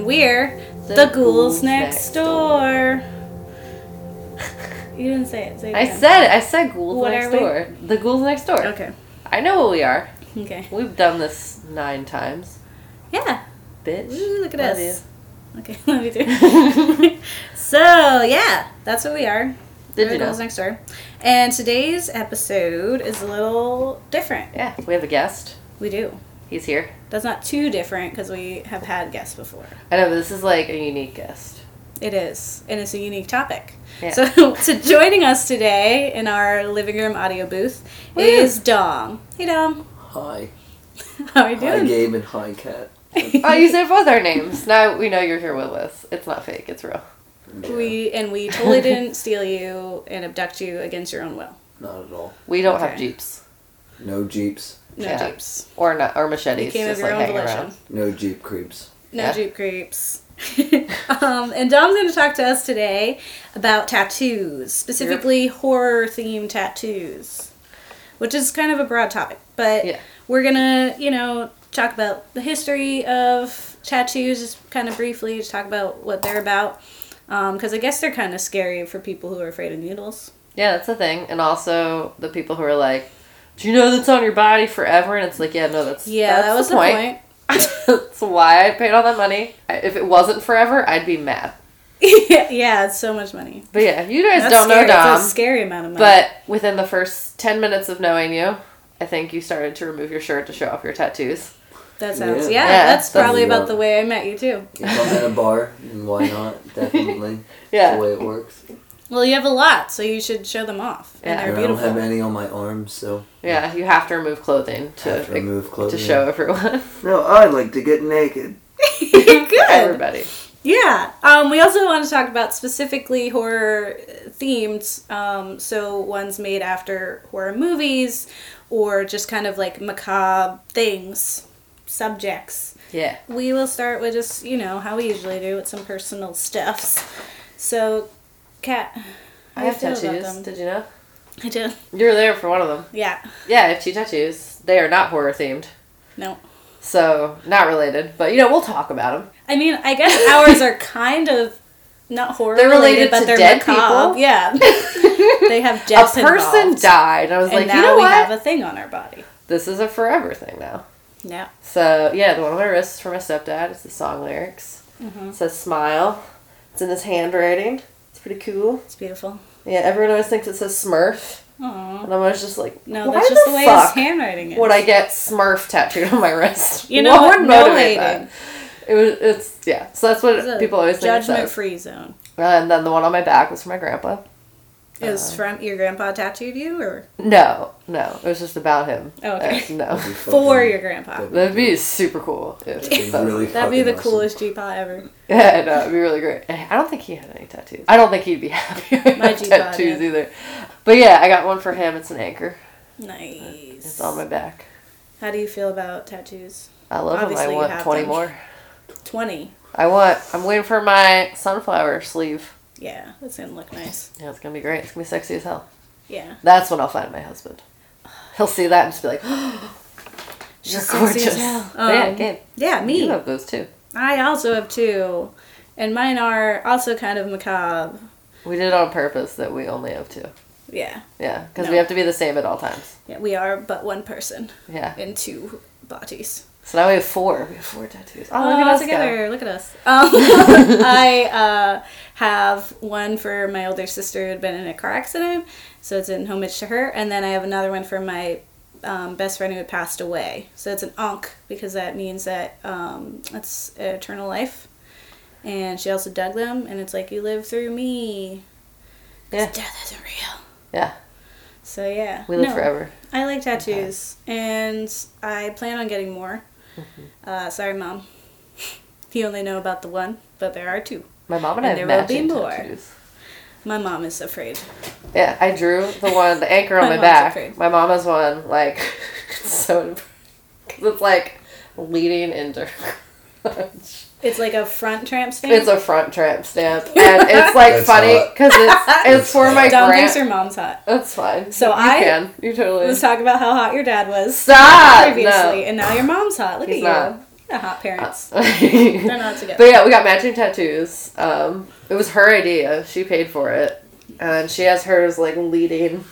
and we're the, The Ghouls, Next, Next Door. you didn't say it. Say it I again. said it. I said ghouls What next door. The ghouls next door. Okay. I know what we are. Okay. We've done this nine times. Yeah. Bitch. Ooh, look at Love us. Okay, let me do. so yeah, that's what we are. Did you the know? Ghouls Next Door. And today's episode is a little different. Yeah, we have a guest. We do. He's here. That's not too different because we have had guests before. I know, but this is like a unique guest. It is, and it's a unique topic. Yeah. So, so joining us today in our living room audio booth Woo. is Dom. Hey, Dom. Hi. How are you Hi, doing? Gabe, and hi, Kat. Oh, you said both our names. Now we know you're here with us. It's not fake. It's real. Yeah, We and we totally didn't steal you and abduct you against your own will. Not at all. We don't Okay. have jeeps No jeeps. No Yeah. jeeps. or not or You machetes. came of just your like own hanging volition. around. No jeep creeps. No Yeah. jeep creeps. um, and Dom's going to talk to us today about tattoos, specifically horror themed tattoos, which is kind of a broad topic. But Yeah. we're going to, you know, talk about the history of tattoos, just kind of briefly, just talk about what they're about. Because I guess they're kind of scary for people who are afraid of needles. Yeah, that's the thing. And also the people who are like, "Do you know that's on your body forever?" And it's like, yeah, no, that's Yeah, that's that was the point. that's why I paid all that money. If it wasn't forever, I'd be mad. yeah, yeah, it's so much money. But yeah, you guys That's don't scary. know Dom. It's a scary amount of money. But within the first 10 minutes of knowing you, I think you started to remove your shirt to show off your tattoos. that sounds, yeah, Yeah. Yeah, that's that's- probably about the way I met you too. If I'm in a bar, and why not? Definitely. That's Yeah. the way it works. Well, you have a lot, so you should show them off. Yeah. And And they're I don't have any on my arms, so Yeah, you have to remove clothing to, have to remove clothing. to show everyone. No, I like to get naked. Good. Everybody. Yeah. Um, we also want to talk about specifically horror themed, um, so ones made after horror movies or just kind of like macabre things, subjects. Yeah. We will start with just, you know, how we usually do with some personal stuffs. So, How I have tattoos. Did you know? I do. You're there for one of them. Yeah. Yeah, I have two tattoos. They are not horror themed. No. So, not related. But, you know, we'll talk about them. I mean, I guess ours are kind of not horror They're related but to they're dead macabre. people? Yeah. they have dead. A person involved. died. And I was and like, now you know we what? have a thing on our body. this is a forever thing now. Yeah. So yeah, the one on my wrist is for my stepdad. It's the song lyrics. Mhm. It says "smile." It's in his handwriting. It's pretty cool. It's beautiful. Yeah, everyone always thinks it says Smurf, Aww. and I was just like, No, why that's just the, the way his handwriting is. would I get Smurf tattooed on my wrist? You know what would No motivate that? It was. It's yeah. So that's what people always think Judgment free zone. And then the one on my back was for my grandpa. Is Uh, from your grandpa tattooed you or No, no, it was just about him. Oh, okay. Uh, no, That'd for your grandpa? that'd that'd be super cool. If that'd be really That'd be the awesome. coolest G-Paw ever. Yeah, no, it'd be really great. I don't think he had any tattoos. I don't think he'd be happy with My G-Pod, tattoos yeah. either. But yeah, I got one for him. It's an anchor. Nice. It's on my back. How do you feel about tattoos? I love Obviously them. I want 20 them. more. 20. I want, I'm waiting for my sunflower sleeve. Yeah, that's gonna look nice. Yeah, it's gonna be great. It's gonna be sexy as hell. Yeah. That's when I'll find my husband. He'll see that and just be like, She's You're gorgeous. as hell. yeah, Um, Gabe. Yeah, me. You have those too. I also have two. And mine are also kind of macabre. We did it on purpose that we only have two. Yeah. Yeah, because No. we have to be the same at all times. Yeah, we are but one person Yeah. in two bodies. So now we have four. We have four tattoos. Oh, look at us go. together. Look at us. Um, I uh, have one for my older sister who had been in a car accident, so it's in homage to her. And then I have another one for my um, best friend who had passed away. So it's an Ankh because that means that um, it's eternal life. And she also dug them, and it's like you live through me. Yeah. death isn't real. Yeah. So yeah, We live No, forever. I like tattoos, and I plan on getting more. Mm-hmm. Uh, sorry, mom. You only know about the one, but there are two. My mom and I And have there will be more. tattoos. My mom is afraid. Yeah, I drew the one, the anchor on My my, back. afraid. My mom has one, like, so, cause it's like leading into her crotch. It's like a front tramp stamp. It's a front tramp stamp, and it's like That's funny because it's it's for my Dom thinks her grand. mom's hot. That's fine. So you I- can you totally Let's talk about how hot your dad was stop. previously, No, and now your mom's hot. Look He's at not. you. The hot parents. They're not together. But yeah, we got matching tattoos. Um, it was her idea. She paid for it, and she has hers like leading.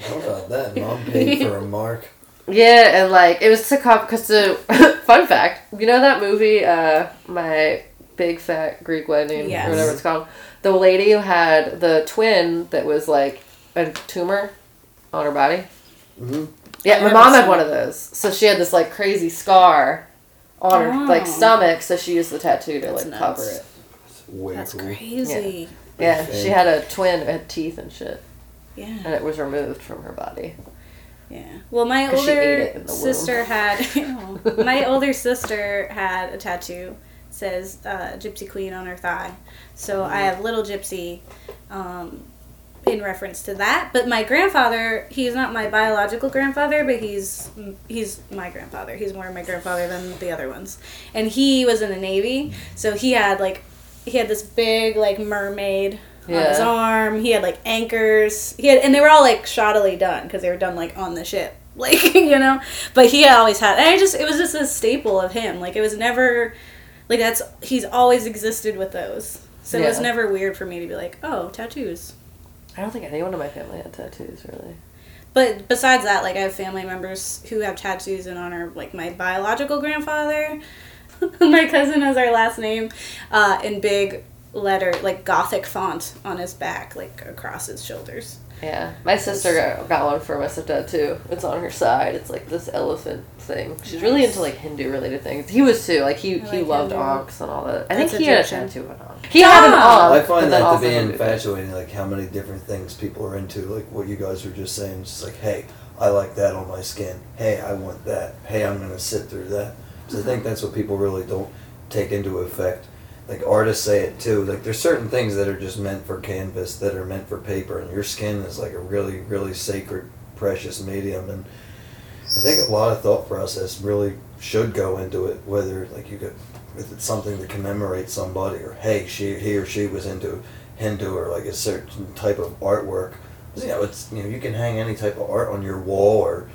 How about that? Mom paid for a mark. Yeah, and like it was to come because the fun fact, you know that movie, uh, my big fat Greek wedding Yes. or whatever it's called. The lady who had the twin that was like a tumor on her body. hmm Yeah, I've my mom had one it. of those. So she had this like crazy scar on her like Oh. stomach, so she used the tattoo to That's like nuts. cover it. It's way That's cool. crazy. Yeah, Big she had a twin, it had teeth and shit, Yeah. and it was removed from her body. Yeah. Well, my 'Cause she ate older sister had. My older sister had a tattoo says uh, Gypsy Queen on her thigh, so I have Little Gypsy, um, in reference to that. But my grandfather, he's not my biological grandfather, but he's he's my grandfather. He's more my grandfather than the other ones, and he was in the Navy, so he had like he had this big like mermaid on his arm. He had like anchors. He had, and they were all like shoddily done because they were done like on the ship, like you know. But he had always had. And I just it was just a staple of him. Like it was never, like that's he's always existed with those. So it was never weird for me to be like, oh, tattoos. I don't think anyone in my family had tattoos really. But besides that, like I have family members who have tattoos in honor of like my biological grandfather. my cousin has our last name uh, in big letter, like gothic font on his back, like across his shoulders. Yeah, my sister got, got one for my stepdad too. It's on her side. It's like this elephant thing. She's really into like Hindu related things. He was too. Like he, I he like loved Hindu. Ankhs and all that. I That's think he had a Egyptian. tattoo of an Ankh. He had an Ah! Ankh. I find that to be infatuating, like how many different things people are into, like what you guys were just saying. It's just like, hey, I like that on my skin. Hey, I want that. Hey, I'm gonna sit through that. So I think that's what people really don't take into effect. Like artists say it too. Like there's certain things that are just meant for canvas, that are meant for paper, and your skin is like a really, really sacred, precious medium. And I think a lot of thought process really should go into it. Whether like you could, if it's something to commemorate somebody, or hey, she he or she was into Hindu, or like a certain type of artwork. You know, it's you know you can hang any type of art on your wall or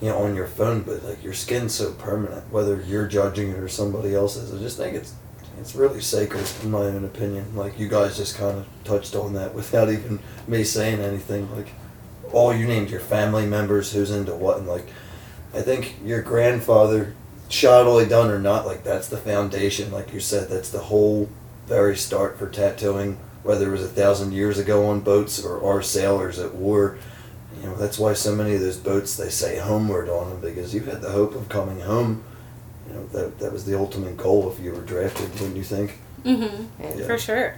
you know on your phone, but like your skin's so permanent. Whether you're judging it or somebody else's, I just think it's it's really sacred in my own opinion. Like you guys just kind of touched on that without even me saying anything. Like all you named your family members, who's into what, and like I think your grandfather, shoddily done or not, like that's the foundation. Like you said, that's the whole very start for tattooing. Whether it was a thousand years ago on boats or our sailors at war, you know that's why so many of those boats they say homeward on them because you had the hope of coming home. You know that that was the ultimate goal if you were drafted. Wouldn't you think? Mm-hmm. Yeah. For sure.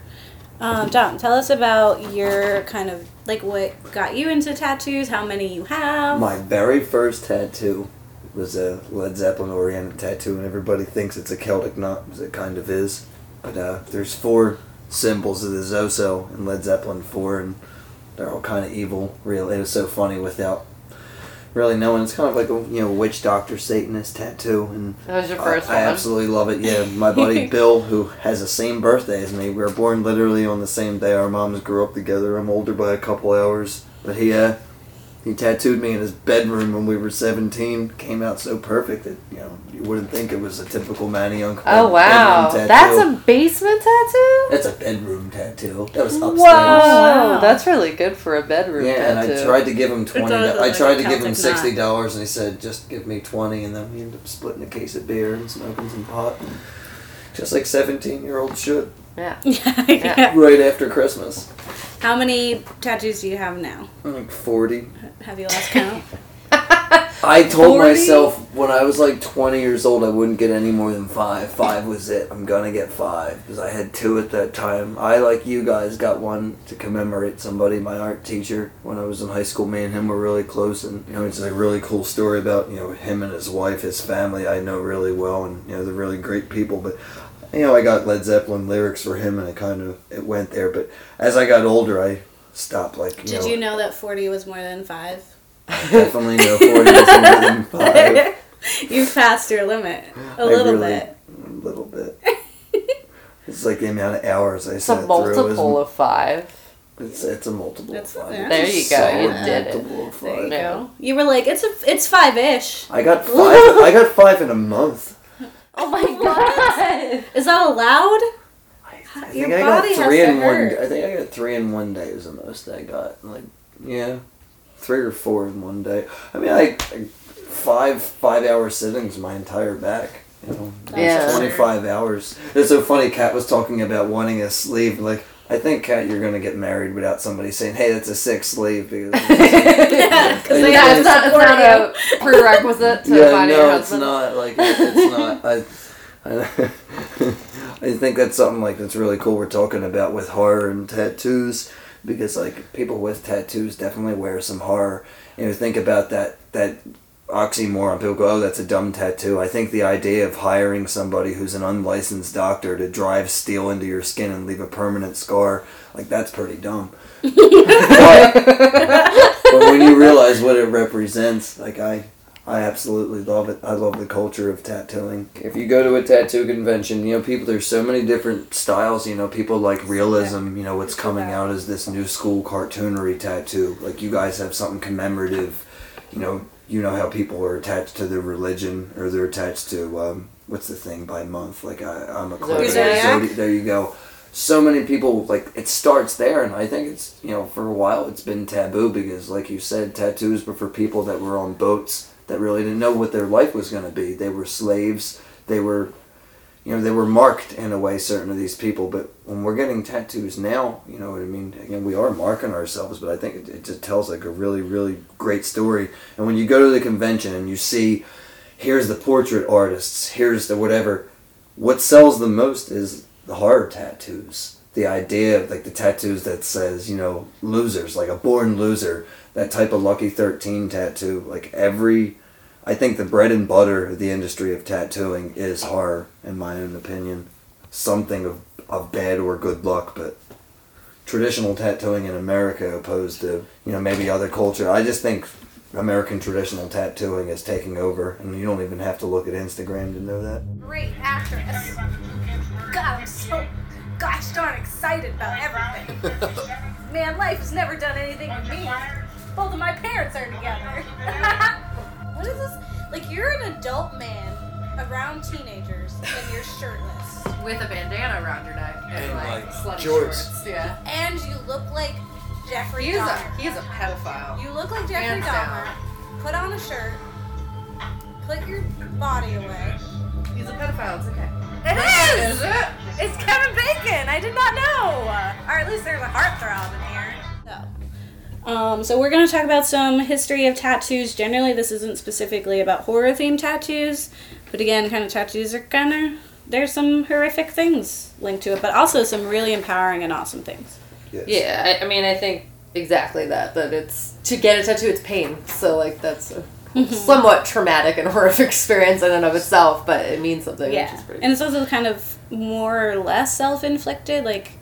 Um, Dom, tell us about your kind of like what got you into tattoos, how many you have. My very first tattoo was a Led Zeppelin oriented tattoo, and everybody thinks it's a Celtic knot, because it kind of is. But uh, there's four symbols of the Zoso in Led Zeppelin 4, and they're all kind of evil. Really, it was so funny without really knowing. It's kind of like a you know witch doctor Satanist tattoo, and That was your I- first I, one. absolutely love it. Yeah, my buddy Bill, who has the same birthday as me, we were born literally on the same day. Our moms grew up together. I'm older by a couple hours, but he uh, he tattooed me in his bedroom when we were 17. Came out so perfect that you know you wouldn't think it was a typical Manny Uncle. Oh wow, bedroom tattoo. that's a basement tattoo. that's a bedroom tattoo. That was upstairs. Whoa, Wow. that's really good for a bedroom Yeah, tattoo. and I tried to give him twenty. does I tried a to give him sixty dollars, and he said, "Just give me 20 and then we ended up splitting a case of beer and smoking some pot, just like seventeen-year-olds should. Yeah. yeah, Yeah. yeah. Right after Christmas, How many tattoos do you have now? like forty. Have you lost count? I told 40? myself when I was like twenty years old, I wouldn't get any more than five. Five was it. I'm gonna get five because I had two at that time. I like you guys got one to commemorate somebody. My art teacher when I was in high school, me and him were really close, and you know it's a really cool story about you know him and his wife, his family. I know really well, and you know they're really great people. But you know I got Led Zeppelin lyrics for him, and it kind of it went there. But as I got older, I stopped. Like you Did know, you know that 40 was more than five? definitely know forty was more than five. You've passed your limit a I little really- bit. A little bit. it's like the amount of hours I It's a sat through. multiple of five. It's, it's a multiple That's- of five. yeah. There you go, you did it. multiple of There you go. You were like, it's a, it's five ish. I got five. I got five in a month. Oh my god! Is that allowed? I, I Your think I got body has three to in hurt. one. I think I got three in one day was the most I got. Like yeah, three or four in one day. I mean, like I five five hour sittings my entire back. You know, Yeah. twenty five hours. It's so funny. Kat was talking about wanting a sleeve. Like I think, Kat, you're gonna get married without somebody saying, "Hey, that's a sick sleeve." Because Yeah, 'cause they Yeah, have it's not, it's not a prerequisite to yeah, finding no, a it's not. Like it- it's not. I, I, I think that's something like that's really cool. We're talking about with horror and tattoos because like people with tattoos definitely wear some horror. You know, think about that that oxymoron. People go, "Oh, that's a dumb tattoo." I think the idea of hiring somebody who's an unlicensed doctor to drive steel into your skin and leave a permanent scar, like that's pretty dumb. but, but when you realize what it represents, like I, I absolutely love it. I love the culture of tattooing. If you go to a tattoo convention, you know, people there's so many different styles. You know, people like realism. You know, what's coming out is this new school cartoonery tattoo. Like you guys have something commemorative. You know, you know how people are attached to their religion or they're attached to um, what's the thing by month. Like I, I'm a. Zodiac. Zodi- There you go. So many people like it starts there, and I think it's you know for a while it's been taboo because, like you said, tattoos were for people that were on boats that really didn't know what their life was going to be. They were slaves. They were, you know, they were marked in a way. Certain of these people, but when we're getting tattoos now, you know what I mean. Again, we are marking ourselves, but I think it, it just tells like a really, really great story. And when you go to the convention and you see, here's the portrait artists, here's the whatever. What sells the most is the horror tattoos. The idea of like the tattoos that says, you know, losers, like a born loser, that type of Lucky 13 tattoo. Like every, I think the bread and butter of the industry of tattooing is horror, in my own opinion. Something of, of bad or good luck, but traditional tattooing in America opposed to, you know, maybe other culture. I just think American traditional tattooing is taking over, and you don't even have to look at Instagram to know that. Great actress. God, I'm so gosh darn excited about everything. Man, life has never done anything to me. Both of my parents are together. Around teenagers and you're shirtless. With a bandana around your neck and, And, like, like, slutty jorts. shorts. Yeah. And you look like Jeffrey He is a Dahmer. he is a pedophile. You look like Jeffrey Hands Dahmer. down. Put on a shirt. Put your body away. He's a pedophile. It's okay. It is! Is it? It's Kevin Bacon. I did not know. Or at least there's a heartthrob in here. So. Um, so we're going to talk about some history of tattoos. Generally, this isn't specifically about horror themed tattoos, but again, kind of tattoos are kind of there's some horrific things linked to it, but also some really empowering and awesome things. Yes. Yeah, I, I mean, I think exactly that. That it's to get a tattoo, it's pain. So like that's a Mm-hmm. somewhat traumatic and horrific experience in and of itself, but it means something, which Yeah, is pretty. and it's also kind of more or less self-inflicted. Like,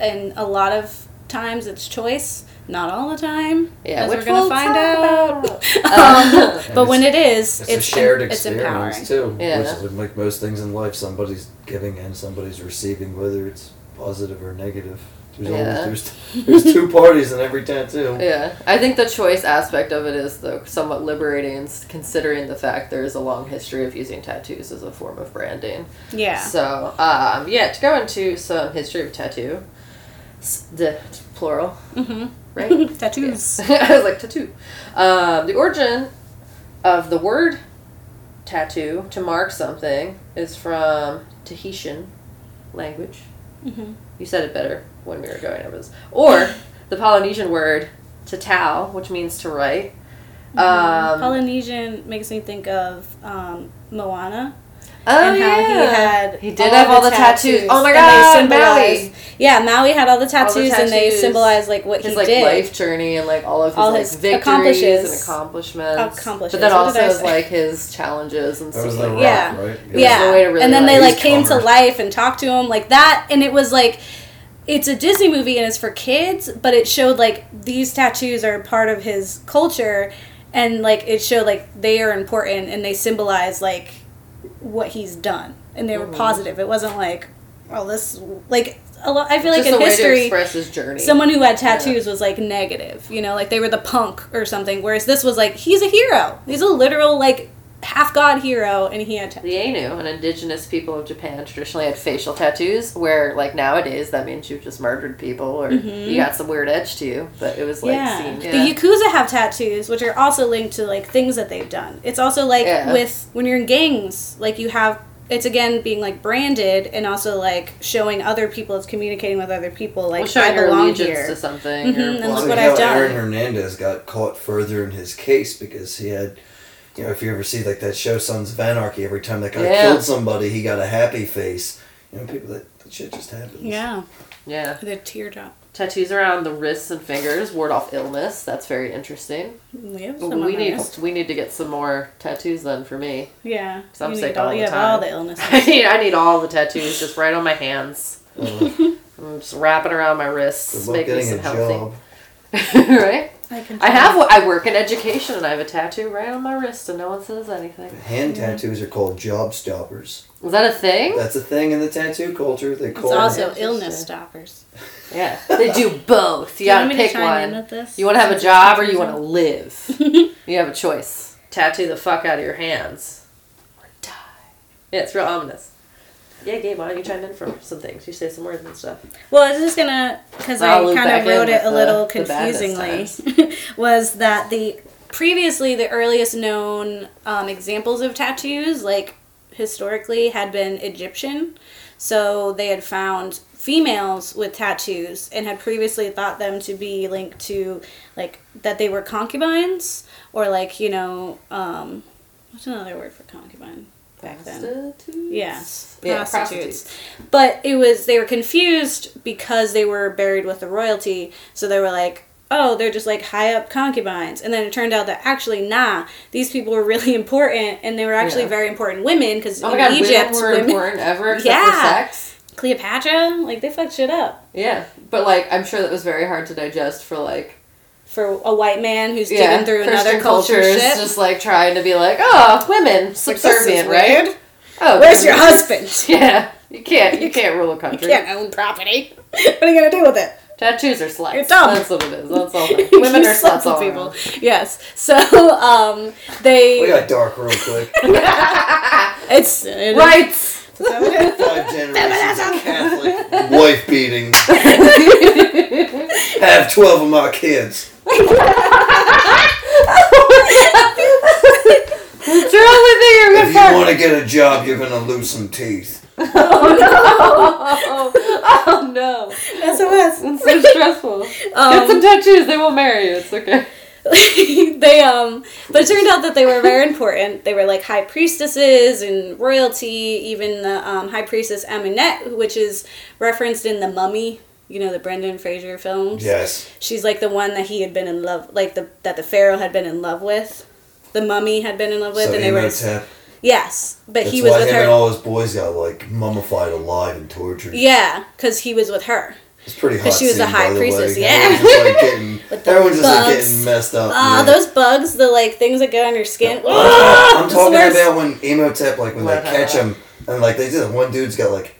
and a lot of times it's choice, not all the time. Yeah, as which we're gonna we'll find talk out. about. um, but when it is, It's, it's, a shared em- it's empowering. experience too. Yeah. Which is like most things in life, somebody's giving and somebody's receiving, whether it's positive or negative. There's Yeah. always there's, there's two parties in every tattoo. Yeah, I think the choice aspect of it is though somewhat liberating, considering the fact there is a long history of using tattoos as a form of branding. Yeah. So, um, yeah, to go into some history of tattoo, the plural, Mm-hmm. Right? Tattoos. I was like tattoo. Um, the origin of the word tattoo to mark something is from Tahitian language. Mm-hmm. You said it better when we were going over this. Or the Polynesian word tatau, which means to write. Um, Polynesian makes me think of um, Moana. oh and how he had he did have all the tattoos. Oh my and god, they symbolized- Yeah, Maui had all the tattoos, and they tattoos. symbolize like what His he like did. life journey and like all of his, All like, his victories accomplishes. and accomplishments. Accomplishes. But then What also did his, like his challenges and That stuff. like rock, Yeah. right? was yeah, the way to really, and then they like- like came to life and talked to him like that, and it was like it's a Disney movie and it's for kids, but it showed like these tattoos are part of his culture, and like it showed like they are important and they symbolize like what he's done, and they were Mhm. positive. It wasn't like oh this like a lot. I feel like Just in a way to history. express his journey. Someone who had tattoos was like negative, you know, like they were the punk or something. Whereas this was like he's a hero. He's a literal like half god hero, and he had. Ta- The Ainu, an indigenous people of Japan, traditionally had facial tattoos, where like nowadays that means you've just murdered people or you got some weird edge to you. But it was like Mm-hmm. yeah. the Yakuza have tattoos, which are also linked to like things that they've done. It's also like Yeah. with when you're in gangs, like you have. It's again being like branded and also like showing other people. It's communicating with other people. Like well, showing I your belong allegiance here. to something. Mhm, or and belong- look what how I've done. Aaron Hernandez got caught further in his case because he had, you know, if you ever see like that show Sons of Anarchy, every time that guy Yeah. killed somebody, he got a happy face. You know, people that, that shit just happens. Yeah, yeah. the teardrop. Tattoos around the wrists and fingers ward off illness. That's very interesting. We have some on our need list. we need to get some more tattoos then for me. Yeah, because I'm sick need all, all you the have time. all the illnesses. I need I need all the tattoos just right on my hands. Uh, I'm just wrapping around my wrists, good luck making me some a healthy. job. right? I can. I have I work in education and I have a tattoo right on my wrist and no one says anything. Hand tattoos are called job stoppers. Was that a thing? That's a thing in the tattoo culture. They call it. It's also Interesting. illness stoppers. Yeah. They do both. You Do gotta want me to pick chime in one. with this? You wanna have a job or you wanna live. you have a choice. Tattoo the fuck out of your hands. Or die. Yeah, it's real ominous. Yeah, Gabe, why don't you chime in for some things? You say some words and stuff. Well, I was just gonna because I kind of wrote it a little the badness confusingly. was that the previously the earliest known um, examples of tattoos, like historically, had been Egyptian. So they had found females with tattoos and had previously thought them to be linked to like that they were concubines or like you know um, what's another word for concubine back then. Prostitutes? Yes, Yeah, prostitutes. But it was they were confused because they were buried with the royalty, so they were like, "Oh, they're just like high up concubines." And then it turned out that actually, nah, these people were really important, and they were actually Yeah. very important women because Oh in god, Egypt, women were women, important ever except Yeah. for sex? Cleopatra, like they fucked shit up Yeah. But like I'm sure that was very hard to digest for like for a white man who's yeah, digging through Christian another culture cultures just like trying to be like, oh, women, Like, subservient, right? Oh, Where's your husband? Yeah, you can't, you can't rule a country. You can't own property. what are you gonna do with it? Tattoos are sluts. You're dumb. That's what it is. That's all. Women are sluts all people. around. Yes. So um, they We got dark real quick. it's it is- right. Five generations of Catholic wife beating. Have twelve of my kids. It's the only thing you're If you want to get a job, you're gonna lose some teeth. Oh no! Oh no! That's what it It's so stressful. was. Get some Um, tattoos. They won't marry you. It's okay. they um, but it turned out that they were very important. They were like high priestesses and royalty. Even the um, high priestess Aminette, which is referenced in the Mummy. You know the Brendan Fraser films. Yes. She's like the one that he had been in love, like the that the pharaoh had been in love with. The mummy had been in love with, so and they were Imhotep. Yes, but That's he was why with him her. and all his boys got like mummified alive and tortured. Yeah, because he was with her. It's pretty hot. 'Cause she was the scene, high priestess, way. yeah. Everyone's just like getting, With everyone's just like getting messed up. Ah, yeah. those bugs, the like things that go on your skin. I'm, I'm talking worst. about when Imhotep, like when What they catch happened? him, and like they did, one dude's got like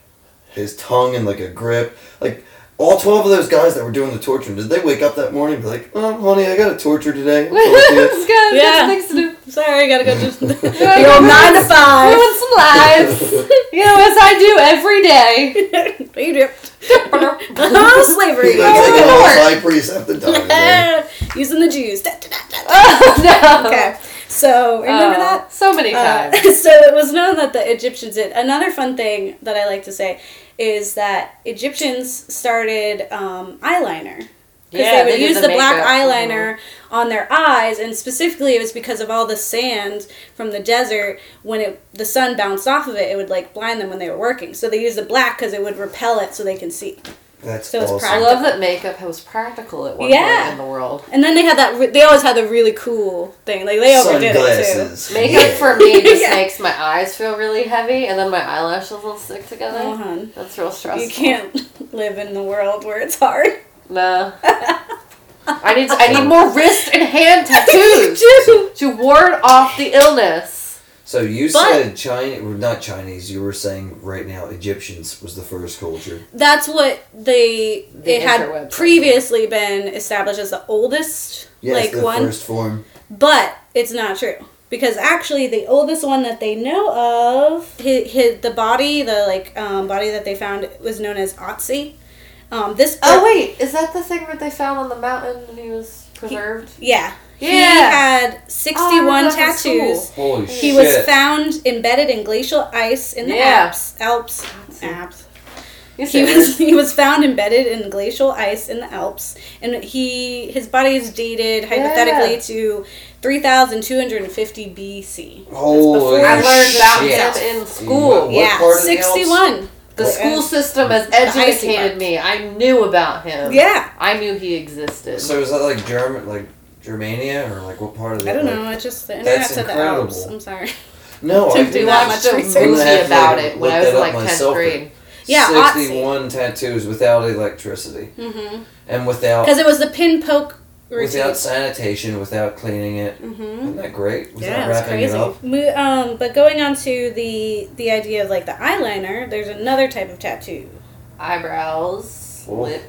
his tongue in like a grip. Like all twelve of those guys that were doing the torture, did they wake up that morning and be like, "Oh, honey, I got a torture today." I'm full of Let's. Yeah. Yeah. Things to do. Sorry, I gotta go just the Yeah, old nine to Ruin five. some lives. you know, as I do every day. Egypt. oh, slavery. He's like, taking all his high priests have to die today. Using the Jews. Da, da, da, da. oh no. Okay, so remember Oh, that? So many Uh, times. so it was known that the Egyptians did. Another fun thing that I like to say is that Egyptians started um, eyeliner. Because Yeah, they would they use the the, black uh-huh. eyeliner on their eyes, and specifically it was because of all the sand from the desert. When it the sun bounced off of it, it would like blind them when they were working. So they used the black because it would repel it, so they can see. That's So it's awesome. I love that makeup was practical at one Yeah. point in the world. And then they had that. Re- they always had the really cool thing. Like they overdid it too. Makeup Yeah. for me just Yeah. makes my eyes feel really heavy, and then my eyelashes will stick together. Hun. That's real stressful. You can't live in the world where it's hard. No. I need I need more wrist and hand tattoos to ward off the illness. So you But- said China, not Chinese. You were saying right now Egyptians was the first culture. That's what they The it had interwebs. previously been established as the oldest Yes, like the one, first form. but it's not true because actually the oldest one that they know of, his, his the body, the like um, body that they found was known as Otzi. Um, this Oh wait, is that the thing that they found on the mountain and he was preserved? He Yeah. Had Oh, I 61 remember that from school. tattoos. Holy He shit. was found embedded in glacial ice in the Yeah. Alps. Alps. Alps. You He was he was found embedded in glacial ice in the Alps, and he his body is dated hypothetically to 3,250 BC. Holy before- I learned about shit. him in school. What yeah, part of the Alps? 61. The Uh, school system has educated me. I knew about him. Yeah, I knew he existed. So is that like German, like Germania, or like what part of the? I don't like- know. It's just the internet That's said the incredible. Alps. I'm sorry. No, I Didn't do that watched much research. movie I'm gonna have about it when I was that in up like 10th grade. Yeah, Otzi. Sixty-one tattoos without electricity Mm-hmm. and without Because it was the pin poke routine. without sanitation, without cleaning it. Mm-hmm. Isn't that great? Without Yeah, it's crazy. it up. Um, but going on to the the idea of like the eyeliner, there's another type of tattoo. Eyebrows, lip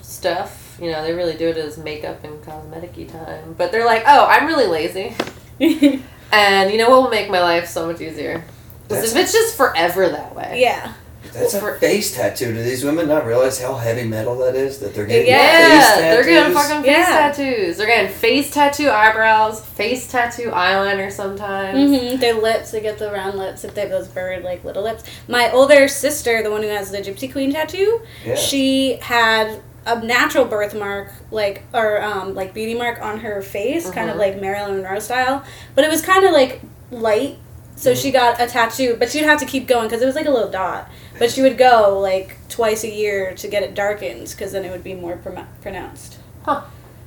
stuff. You know, they really do it as makeup and cosmetic time. But they're like, oh, I'm really lazy. And you know what will make my life so much easier? Because if it's just forever that way. yeah. That's For- a face tattoo. Do these women not realize how heavy metal that is? That they're getting Yeah, face they're getting fucking face Yeah. tattoos. They're getting face tattoo eyebrows, face tattoo eyeliner sometimes. Mm-hmm. Their lips, they get the round lips if they have those bird like little lips. My older sister, the one who has the Gypsy Queen tattoo, Yeah. she had a natural birthmark, like or um like beauty mark on her face, kind of Mhm. like Marilyn Monroe style, but it was kind of like light. So she got a tattoo, but she'd have to keep going because it was like a little dot. But she would go like twice a year to get it darkened because then it would be more promo- pronounced. Huh.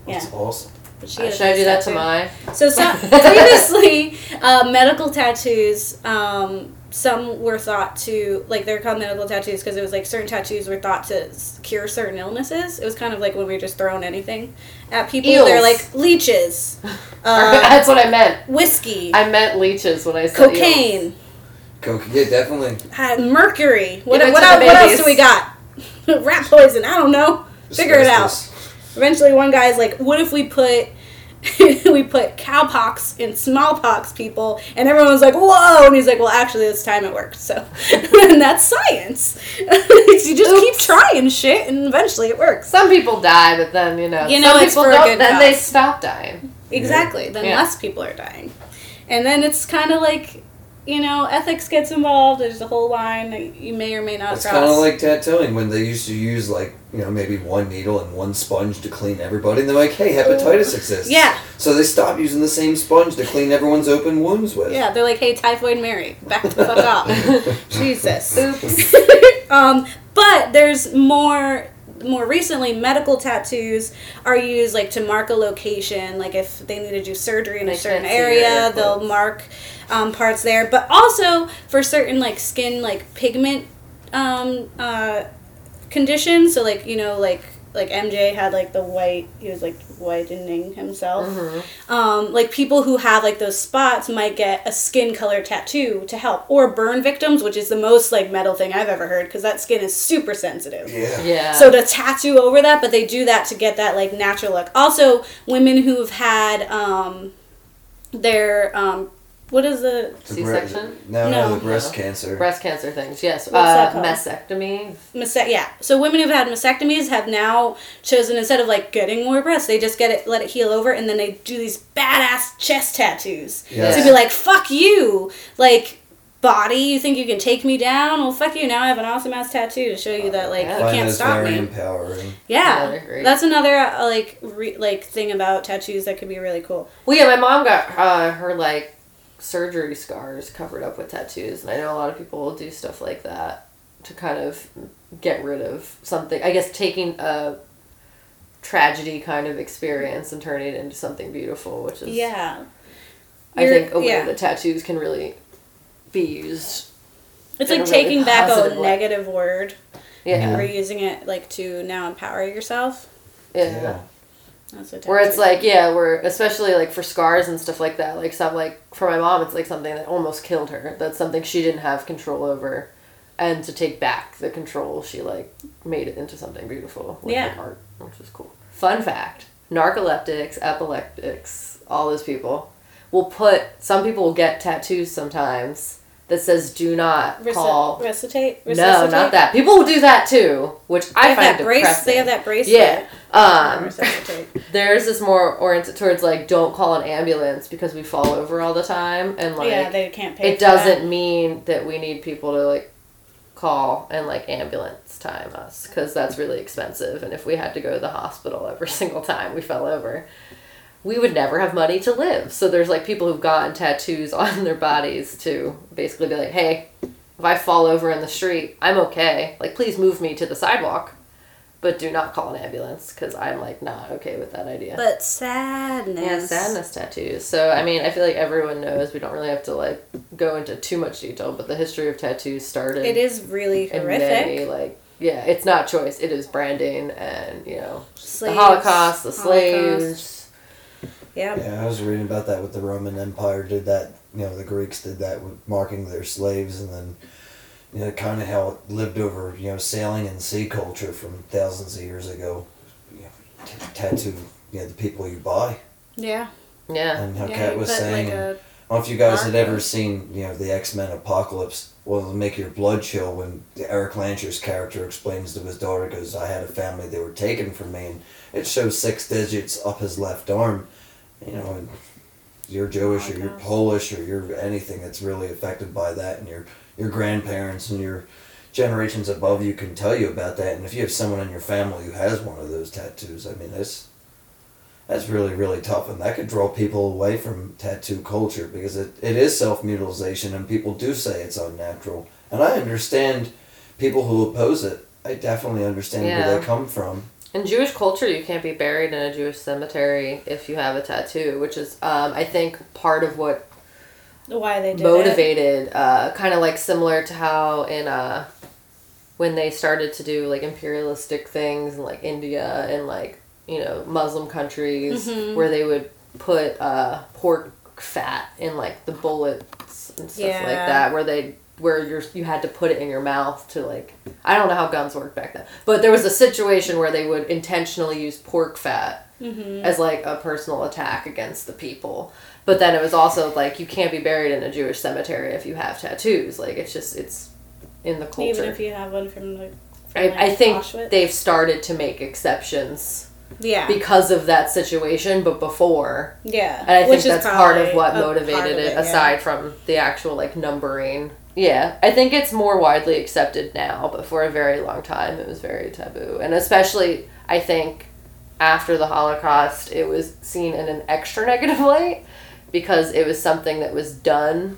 Yeah. That's awesome. But she Uh, Should I face do that to tattoo. my? So some, previously, uh, medical tattoos, um, some were thought to like they're called medical tattoos because it was like certain tattoos were thought to cure certain illnesses. It was kind of like when we were just throwing anything at people. They're like leeches, uh, That's what I meant. whiskey, I meant leeches when I said eels. cocaine, Coke. Yeah, definitely. uh, mercury. What, Give it what, else, what else do we got? Rat poison. I don't know. Figure it out. Eventually, one guy's like, "What if we put we put cowpox in smallpox people?" And everyone's like, "Whoa!" And he's like, "Well, actually, this time it worked." So, and that's science. you just keep trying shit, and eventually it works. Some people die, but then you know, You know some people don't. Then they stop dying. Exactly. Then Yeah. less people are dying, and then it's kind of like. You know, ethics gets involved. There's a whole line that you may or may not It's kind of like tattooing when they used to use like you know maybe one needle and one sponge to clean everybody, and they're like, "Hey, hepatitis exists." Yeah. So they stopped using the same sponge to clean everyone's open wounds with. Yeah, they're like, hey, Typhoid Mary, back the fuck off. Jesus. Oops. um, but there's more. More recently, medical tattoos are used like to mark a location. Like if they need to do surgery in They a certain can't see your area, they'll mark um, parts there. But also for certain like skin like pigment um, uh, conditions. So like you know like like MJ had like the white. He was like whitening himself Mhm. um, like people who have like those spots might get a skin color tattoo to help or burn victims which is the most like metal thing i've ever heard because that skin is super sensitive Yeah. Yeah. so to tattoo over that but they do that to get that like natural look also women who've had um, their um, what is the The bre- C-section? No, no, No. the breast No. cancer. breast cancer things. Yes. What's that uh, called? mastectomy. mastect yeah so women who've had mastectomies have now chosen instead of like getting more breasts they just get it let it heal over and then they do these badass chest tattoos Yes. to be like fuck you like body you think you can take me down well fuck you now i have an awesome ass tattoo to show you that like Yeah. you can't stop very me empowering. Yeah, yeah that's another uh, like re- like thing about tattoos that could be really cool Well, yeah, my mom got uh, her like surgery scars covered up with tattoos, and I know a lot of people will do stuff like that to kind of get rid of something. I guess taking a tragedy kind of experience and turning it into something beautiful, which is yeah I You're- think a way yeah. that tattoos can really be used. it's like a really taking back a way. negative word Yeah, and reusing it like to now empower yourself yeah. Yeah. Where it's like, yeah, where especially like for scars and stuff like that, like some like for my mom, it's like something that almost killed her. That's something she didn't have control over, and to take back the control, she like made it into something beautiful with Yeah. art, which is cool. Fun fact: narcoleptics, epileptics, all those people will put some people will get tattoos sometimes that says do not Reci- call recitate. no not that people will do that too which They i have find that brace. depressing They have that bracelet. yeah um there's this more oriented towards like don't call an ambulance because we fall over all the time and like yeah, they can't pay. it doesn't mean that we need people to like call and like ambulance time us because that's really expensive and if we had to go to the hospital every single time we fell over we would never have money to live so there's like people who've gotten tattoos on their bodies to basically be like hey if i fall over in the street i'm okay like please move me to the sidewalk but do not call an ambulance because i'm like not okay with that idea But sadness. yeah, sadness tattoos. So I mean, I feel like everyone knows. We don't really have to like go into too much detail, but the history of tattoos started. It is really horrific. many, like yeah, it's not choice. It is branding, and you know Slaves, the Holocaust, the Holocaust. slaves. Yeah. Yeah, I was reading about that with the Roman Empire did that. You know, the Greeks did that with marking their slaves, and then you know, kind of how it lived over you know sailing and sea culture from thousands of years ago. You know, t- tattoo, you know, the people you buy, Yeah. Yeah, and how yeah, Kat was saying. Like a, I don't know if you guys had ever seen, you know, the X Men Apocalypse. Well, it'll make your blood chill when Erik Lehnsherr's character explains to his daughter, "Goes, I had a family; they were taken from me," and it shows six digits up his left arm. You know, and you're Jewish or oh you're Polish or you're anything that's really affected by that, and your your grandparents and your generations above you can tell you about that. And if you have someone in your family who has one of those tattoos, I mean, that's that's really really tough, and that could draw people away from tattoo culture because it, it is self mutilation, and people do say it's unnatural. And I understand people who oppose it. I definitely understand where they come from. In Jewish culture, you can't be buried in a Jewish cemetery if you have a tattoo, which is um, I think part of what why they did motivated uh, kind of like similar to how in uh when they started to do like imperialistic things in like india and like you know muslim countries Mhm. where they would put uh pork fat in like the bullets and stuff like that where they where you're you had to put it in your mouth to like I don't know how guns worked back then, but there was a situation where they would intentionally use pork fat Mm-hmm. as like a personal attack against the people. But then it was also like you can't be buried in a Jewish cemetery if you have tattoos. Like it's just it's in the culture. Even if you have one from the. From I, like I think Auschwitz. they've started to make exceptions Yeah. because of that situation, but before yeah. and I think Which that's part of what motivated of it, yeah. aside from the actual like numbering. Yeah, I think it's more widely accepted now, but for a very long time it was very taboo. And especially, I think, after the Holocaust, it was seen in an extra negative light because it was something that was done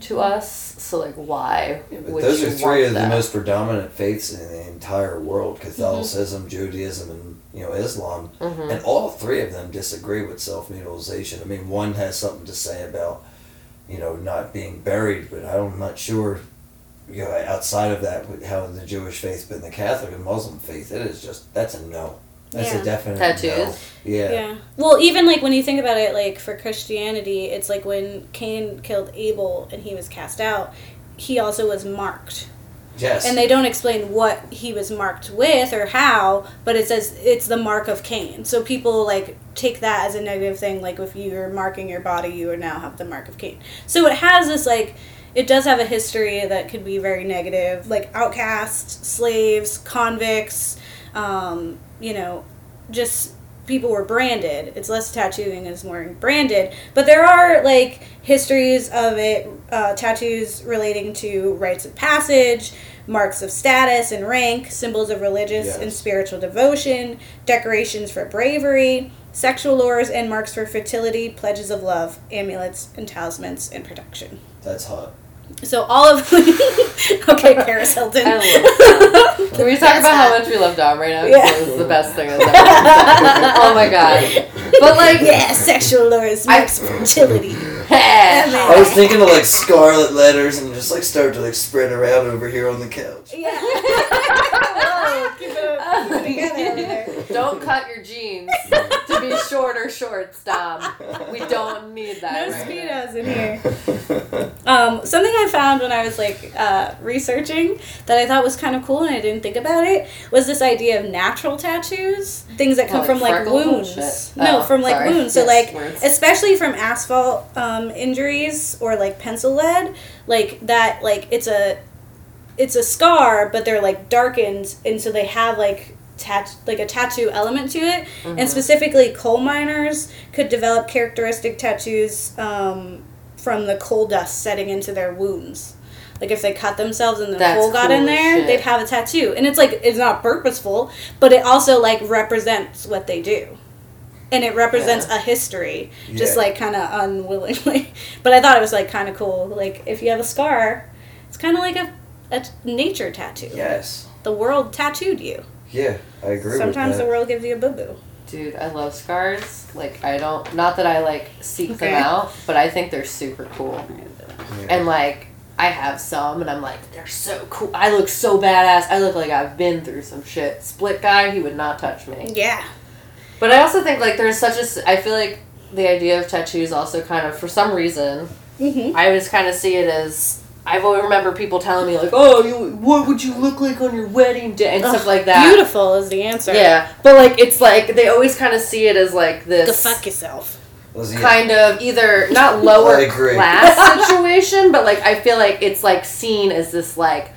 to us. So, like, why Yeah, would those you are three of that? the most predominant faiths in the entire world: Mm-hmm. Catholicism, Judaism, and you know Islam. Mhm. And all three of them disagree with self mutilation. I mean, one has something to say about you know not being buried, but I'm not sure. You know, outside of that, how the Jewish faith, but in the Catholic and Muslim faith, it is just that's a no. That's Yeah. a definite Tattoos? no. Yeah. Yeah. Well, even like when you think about it, like for Christianity, it's like when Cain killed Abel and he was cast out, he also was marked. Yes. And they don't explain what he was marked with or how, but it says it's the mark of Cain. So people like take that as a negative thing. Like if you're marking your body, you now have the mark of Cain. So it has this like, it does have a history that could be very negative, like outcasts, slaves, convicts, um, you know, just people were branded. It's less tattooing, it's more branded. But there are like histories of it, uh, tattoos relating to rites of passage, marks of status and rank, symbols of religious Yes. and spiritual devotion, decorations for bravery, sexual lures, and marks for fertility, pledges of love, amulets, and talismans and protection. That's hot. So all of the okay, Paris Hilton. I love that. Can we talk about how much we love Dom right now? Yeah. This is the best thing that's ever happened. Oh my god. But like, yeah, sexual lures, marks of fertility. I was thinking of like scarlet letters and just like start to like spread around over here on the couch. Yeah. Whoa, keep it, keep it together over there. Don't cut your jeans to be shorter shorts, Dom. We don't need that. No right speedos in here. Um, something I found when I was like uh, researching that I thought was kind of cool and I didn't think about it was this idea of natural tattoos, things that come like from like wounds. shit? No, Oh, from like sorry. wounds. So Yes, like words. especially from asphalt um, injuries or like pencil lead, like that like it's a it's a scar, but they're like darkened, and so they have like tat like a tattoo element to it. Mm-hmm. And specifically, coal miners could develop characteristic tattoos um, from the coal dust setting into their wounds. Like if they cut themselves and the That's coal got cool in there, shit. they'd have a tattoo. And it's like it's not purposeful, but it also like represents what they do. And it represents a history, just Yeah. like kind of unwillingly. But I thought it was like kind of cool. Like if you have a scar, it's kind of like a nature tattoo. yes. The world tattooed you. Yeah, I agree Sometimes with the world gives you a boo boo. Dude, I love scars. Like I don't not that I like seek Okay. them out, but I think they're super cool. Yeah. And like I have some and I'm like, they're so cool. I look so badass. I look like I've been through some shit. Split guy, he would not touch me. Yeah. But I also think like there's such a I feel like the idea of tattoos also kind of for some reason Mm-hmm. I just kind of see it as I've always remember people telling me like, "Oh, you what would you look like on your wedding day?" and stuff like that. Beautiful is the answer. Yeah, but like it's like they always kind of see it as like Go this fuck yourself. Kind of either not lower I class situation, but like I feel like it's like seen as this like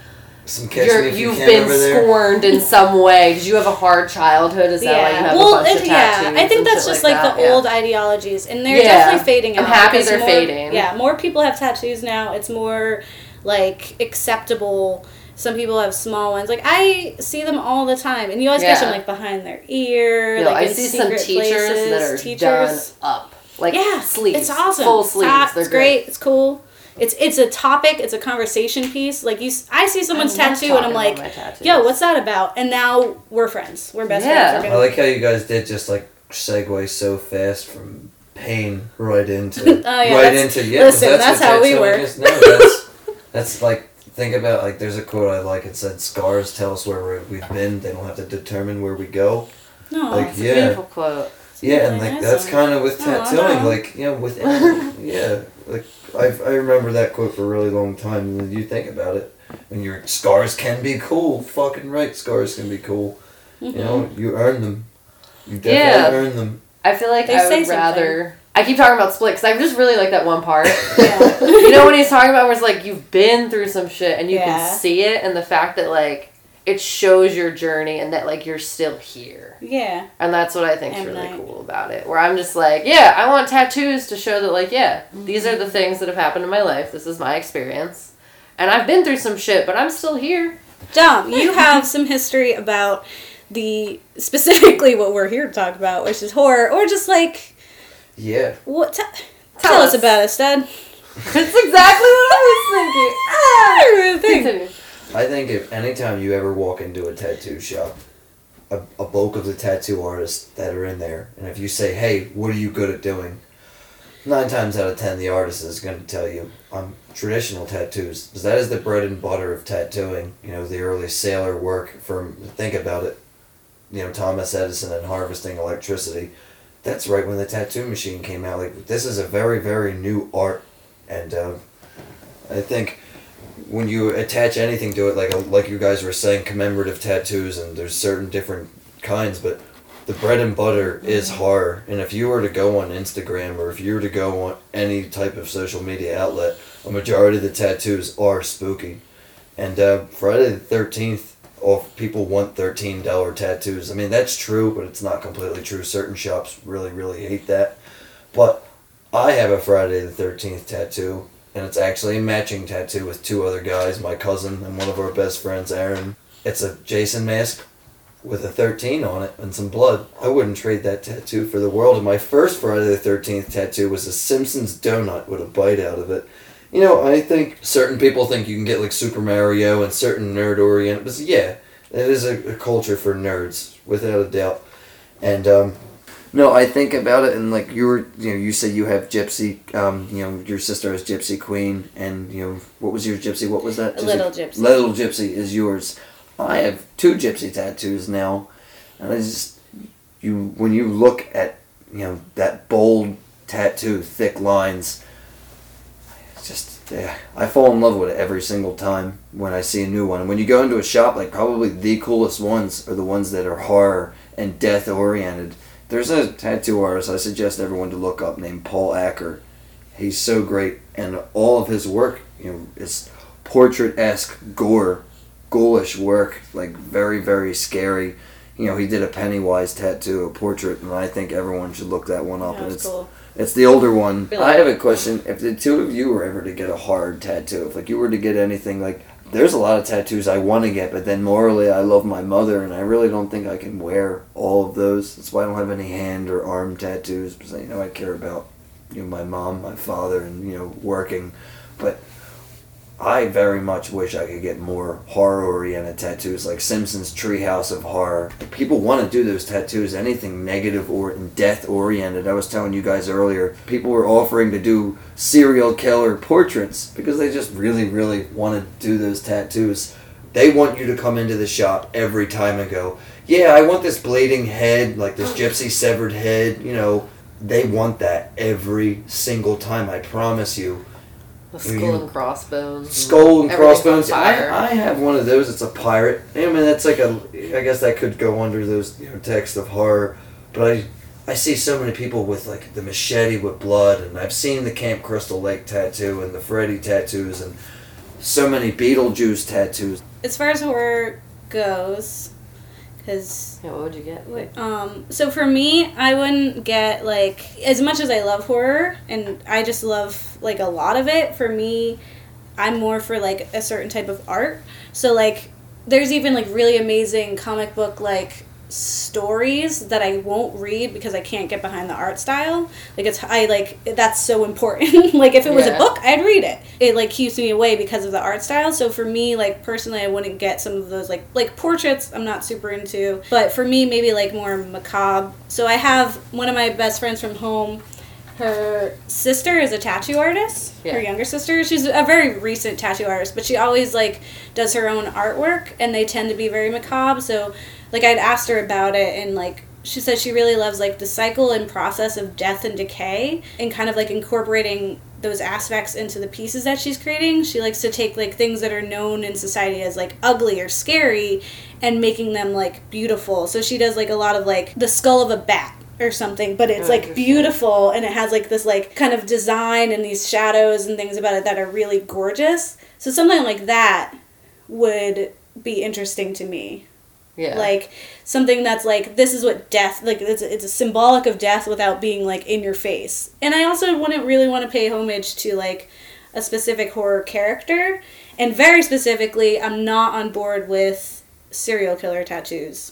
Some catch you're me if you you've can been over there. scorned in some way. Did you have a hard childhood? Is that why you have well, a bunch it- of yeah. I think that's just like, that? the Yeah. old ideologies, and they're Yeah. definitely fading I'm out. happy they're more- fading. Yeah, more people have tattoos now. It's more like acceptable. Some people have small ones. Like I see them all the time, and you always catch them like behind their ear. Yo, like I in see some teachers places. that are teachers. done up, like yeah, sleeves, It's awesome. full It's sleeves. hot, They're it's great. It's cool. It's it's a topic. It's a conversation piece. Like you, i see someone's I tattoo, and I'm like, about my tattoos. "Yo, what's that about?" And now we're friends. We're best Yeah. friends. We're I like how you guys did just like segue so fast from pain right into Oh, yeah, right into yeah. 'cause listen, that's what how we tattooing work. is. No, that's that's like think about like there's a quote I like. It said, "Scars tell us where we- we've been. They don't have to determine where we go." no, like, It's a yeah. beautiful quote. Yeah, and like nice that's kind of with tattooing, no. like you know, with yeah, like I I remember that quote for a really long time. And then you think about it, and your scars can be cool. Fucking right, scars can be cool. Mm-hmm. You know, you earn them. You definitely Yeah. earn them. I feel like They I say would something. rather. I keep talking about split because I just really like that one part. Yeah. you know when he's talking about where it's like you've been through some shit and you Yeah. can see it, and the fact that like it shows your journey and that like you're still here, yeah. and that's what I think is really Night. cool about it. Where I'm just like, yeah, I want tattoos to show that like, yeah, these are the mm-hmm. things that have happened in my life. This is my experience, and I've been through some shit, but I'm still here. Dom, you have some history about the specifically what we're here to talk about, which is horror, or just like Yeah. what? T- Tell tell, us. us. about it, Stud. That's exactly what I was thinking. Continue. I think if anytime you ever walk into a tattoo shop, a, a bulk of the tattoo artists that are in there, and if you say, "Hey, what are you good at doing?" Nine times out of ten, the artist is going to tell you, "I'm traditional tattoos," because that is the bread and butter of tattooing. You know, the early sailor work. From think about it, you know, Thomas Edison and harvesting electricity. That's right when the tattoo machine came out. Like this is a very, very new art, and uh, I think when you attach anything to it, like like you guys were saying, commemorative tattoos, and there's certain different kinds, but the bread and butter is horror. And if you were to go on Instagram or if you were to go on any type of social media outlet, a majority of the tattoos are spooky. And uh, Friday the Thirteenth, oh, people want thirteen dollar tattoos. I mean that's true, but it's not completely true. Certain shops really, really hate that. But I have a Friday the Thirteenth tattoo, and it's actually a matching tattoo with two other guys, my cousin and one of our best friends, Aaron. It's a Jason mask with a 13 on it and some blood. I wouldn't trade that tattoo for the world. And my first Friday the 13th tattoo was a Simpsons donut with a bite out of it. You know, I think certain people think you can get like Super Mario and certain nerd oriented, but yeah, it is a, a culture for nerds, without a doubt. And, um, no, I think about it, and like you were, you know, you said you have Gypsy, um, you know, your sister is Gypsy Queen, and you know, what was your Gypsy? What was that? Little Gypsy. Little Gypsy is yours. I have two Gypsy tattoos now, and I just you when you look at you know that bold tattoo, thick lines. Just yeah, I fall in love with it every single time when I see a new one. And when you go into a shop, like probably the coolest ones are the ones that are horror and death oriented. There's a tattoo artist I suggest everyone to look up named Paul Acker. He's so great, and all of his work, you know, is portrait esque gore, ghoulish work, like very very scary. You know, he did a Pennywise tattoo, a portrait, and I think everyone should look that one up. Yeah, and it's cool. it's the older one. Really? I have a question. If the two of you were ever to get a hard tattoo, if like you were to get anything, like there's a lot of tattoos I want to get, but then morally I love my mother, and I really don't think I can wear all of those. That's why I don't have any hand or arm tattoos because you know I care about you know my mom, my father, and you know working, but. I very much wish I could get more horror oriented tattoos like Simpsons Treehouse of Horror. People want to do those tattoos, anything negative or death oriented. I was telling you guys earlier, people were offering to do serial killer portraits because they just really, really want to do those tattoos. They want you to come into the shop every time and go, Yeah, I want this bleeding head, like this gypsy severed head, you know. They want that every single time, I promise you. The skull and crossbones. Skull and crossbones. I. I have one of those. It's a pirate. I mean, that's like a. I guess that could go under those you know texts of horror, but I, I see so many people with like the machete with blood, and I've seen the Camp Crystal Lake tattoo and the Freddy tattoos, and so many Beetlejuice tattoos. As far as horror goes, because Yeah, what would you get? um, so for me, I wouldn't get like as much as I love horror, and I just love like a lot of it. For me, I'm more for like a certain type of art. So like, there's even like really amazing comic book like stories that I won't read because I can't get behind the art style. Like it's I like that's so important. like if it was a book, I'd read it. It like keeps me away because of the art style. So for me, like personally, I wouldn't get some of those like like portraits. I'm not super into, but for me, maybe like more macabre. So I have one of my best friends from home. Her sister is a tattoo artist. yeah. Her younger sister. She's a very recent tattoo artist, but she always like does her own artwork, and they tend to be very macabre. So, like I'd asked her about it, and like she said she really loves like the cycle and process of death and decay, and kind of like incorporating those aspects into the pieces that she's creating. She likes to take like things that are known in society as like ugly or scary and making them like beautiful. So she does like a lot of like the skull of a bat or something, but it's Oh, like beautiful and it has like this like kind of design and these shadows and things about it that are really gorgeous. So something like that would be interesting to me Yeah. like something that's like this is what death like it's, it's a symbolic of death without being like in your face and i also wouldn't really want to pay homage to like a specific horror character and very specifically i'm not on board with serial killer tattoos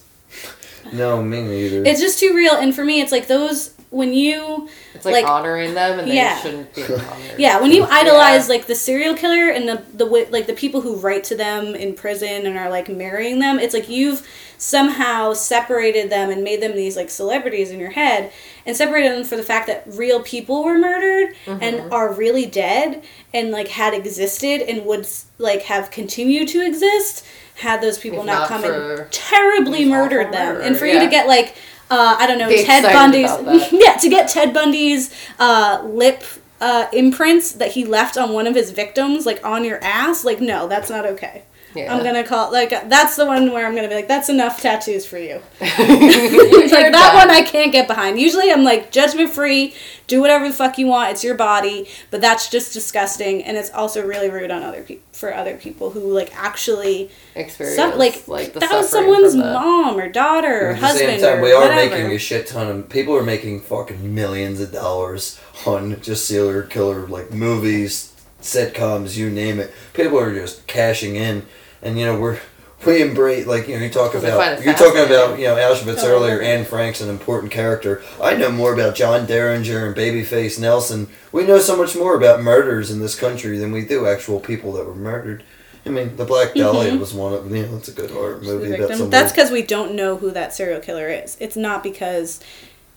No, me neither. it's just too real and for me it's like those when you it's like, like- honoring them, and they Yeah. shouldn't be honored. Yeah, when you idolize like the serial killer and the the like the people who write to them in prison and are like marrying them, it's like you've somehow separated them and made them these like celebrities in your head and separated them for the fact that real people were murdered and mm-hmm. are really dead and like had existed and would like have continued to exist had those people not not come and terribly murdered them. And murder, for you to get like uh, I don't know Be Ted Bundy's yeah to get Ted Bundy's uh, lip uh, imprints that he left on one of his victims, like on your ass. Like, no, that's not okay. Yeah. I'm gonna call like that's the one where I'm gonna be like, that's enough tattoos for you. You're like that one I can't get behind. Usually I'm like judgment free, do whatever the fuck you want. It's your body, but that's just disgusting, and it's also really rude on other people for other people who like actually experience some, like, like the that was someone's that. mom or daughter or At the husband same time, or we are whatever. making a shit ton of people are making fucking millions of dollars on just serial killer like movies, sitcoms, you name it. People are just cashing in, and you know we're we embrace like you know you talk about you're talking about you know Auschwitz Oh, earlier. yeah. Anne Frank's an important character. I know more about John Dillinger and Babyface Nelson. We know so much more about murders in this country than we do actual people that were murdered. I mean, the Black mm-hmm. Dahlia was one of you know it's a good horror movie about That's because we don't know who that serial killer is. It's not because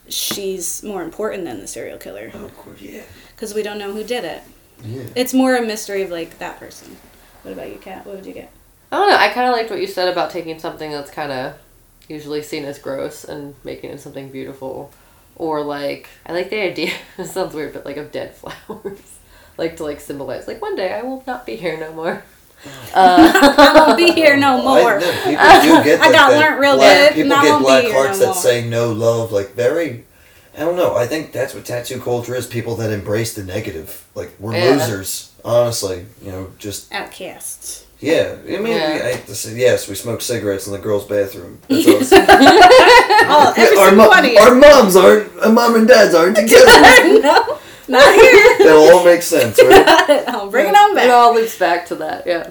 she's more important than the serial killer. Oh, of course, yeah. Because we don't know who did it. Yeah. It's more a mystery of like that person. What about you, Kat? What would you get? I don't know. I kind of liked what you said about taking something that's kind of usually seen as gross and making it something beautiful. Or like I like the idea it sounds weird, but like of dead flowers. like to like symbolize like one day I will not be here no more. Uh, I won't be here no I more. people do get I like got that learnt real black, good, People get black hearts no that more. say no love, like very. I don't know. I think that's what tattoo culture is. People that embrace the negative. Like we're Yeah. losers. Honestly, you know, just Outcasts. Yeah. I mean, Yeah. I hate to say yes. We smoke cigarettes in the girls' bathroom. That's us. Oh, every our, single mo- one of you. our moms aren't. Our mom and dads aren't together. no, not here. It'll all makes sense, right? I'll bring it on It back. all loops back to that, yeah.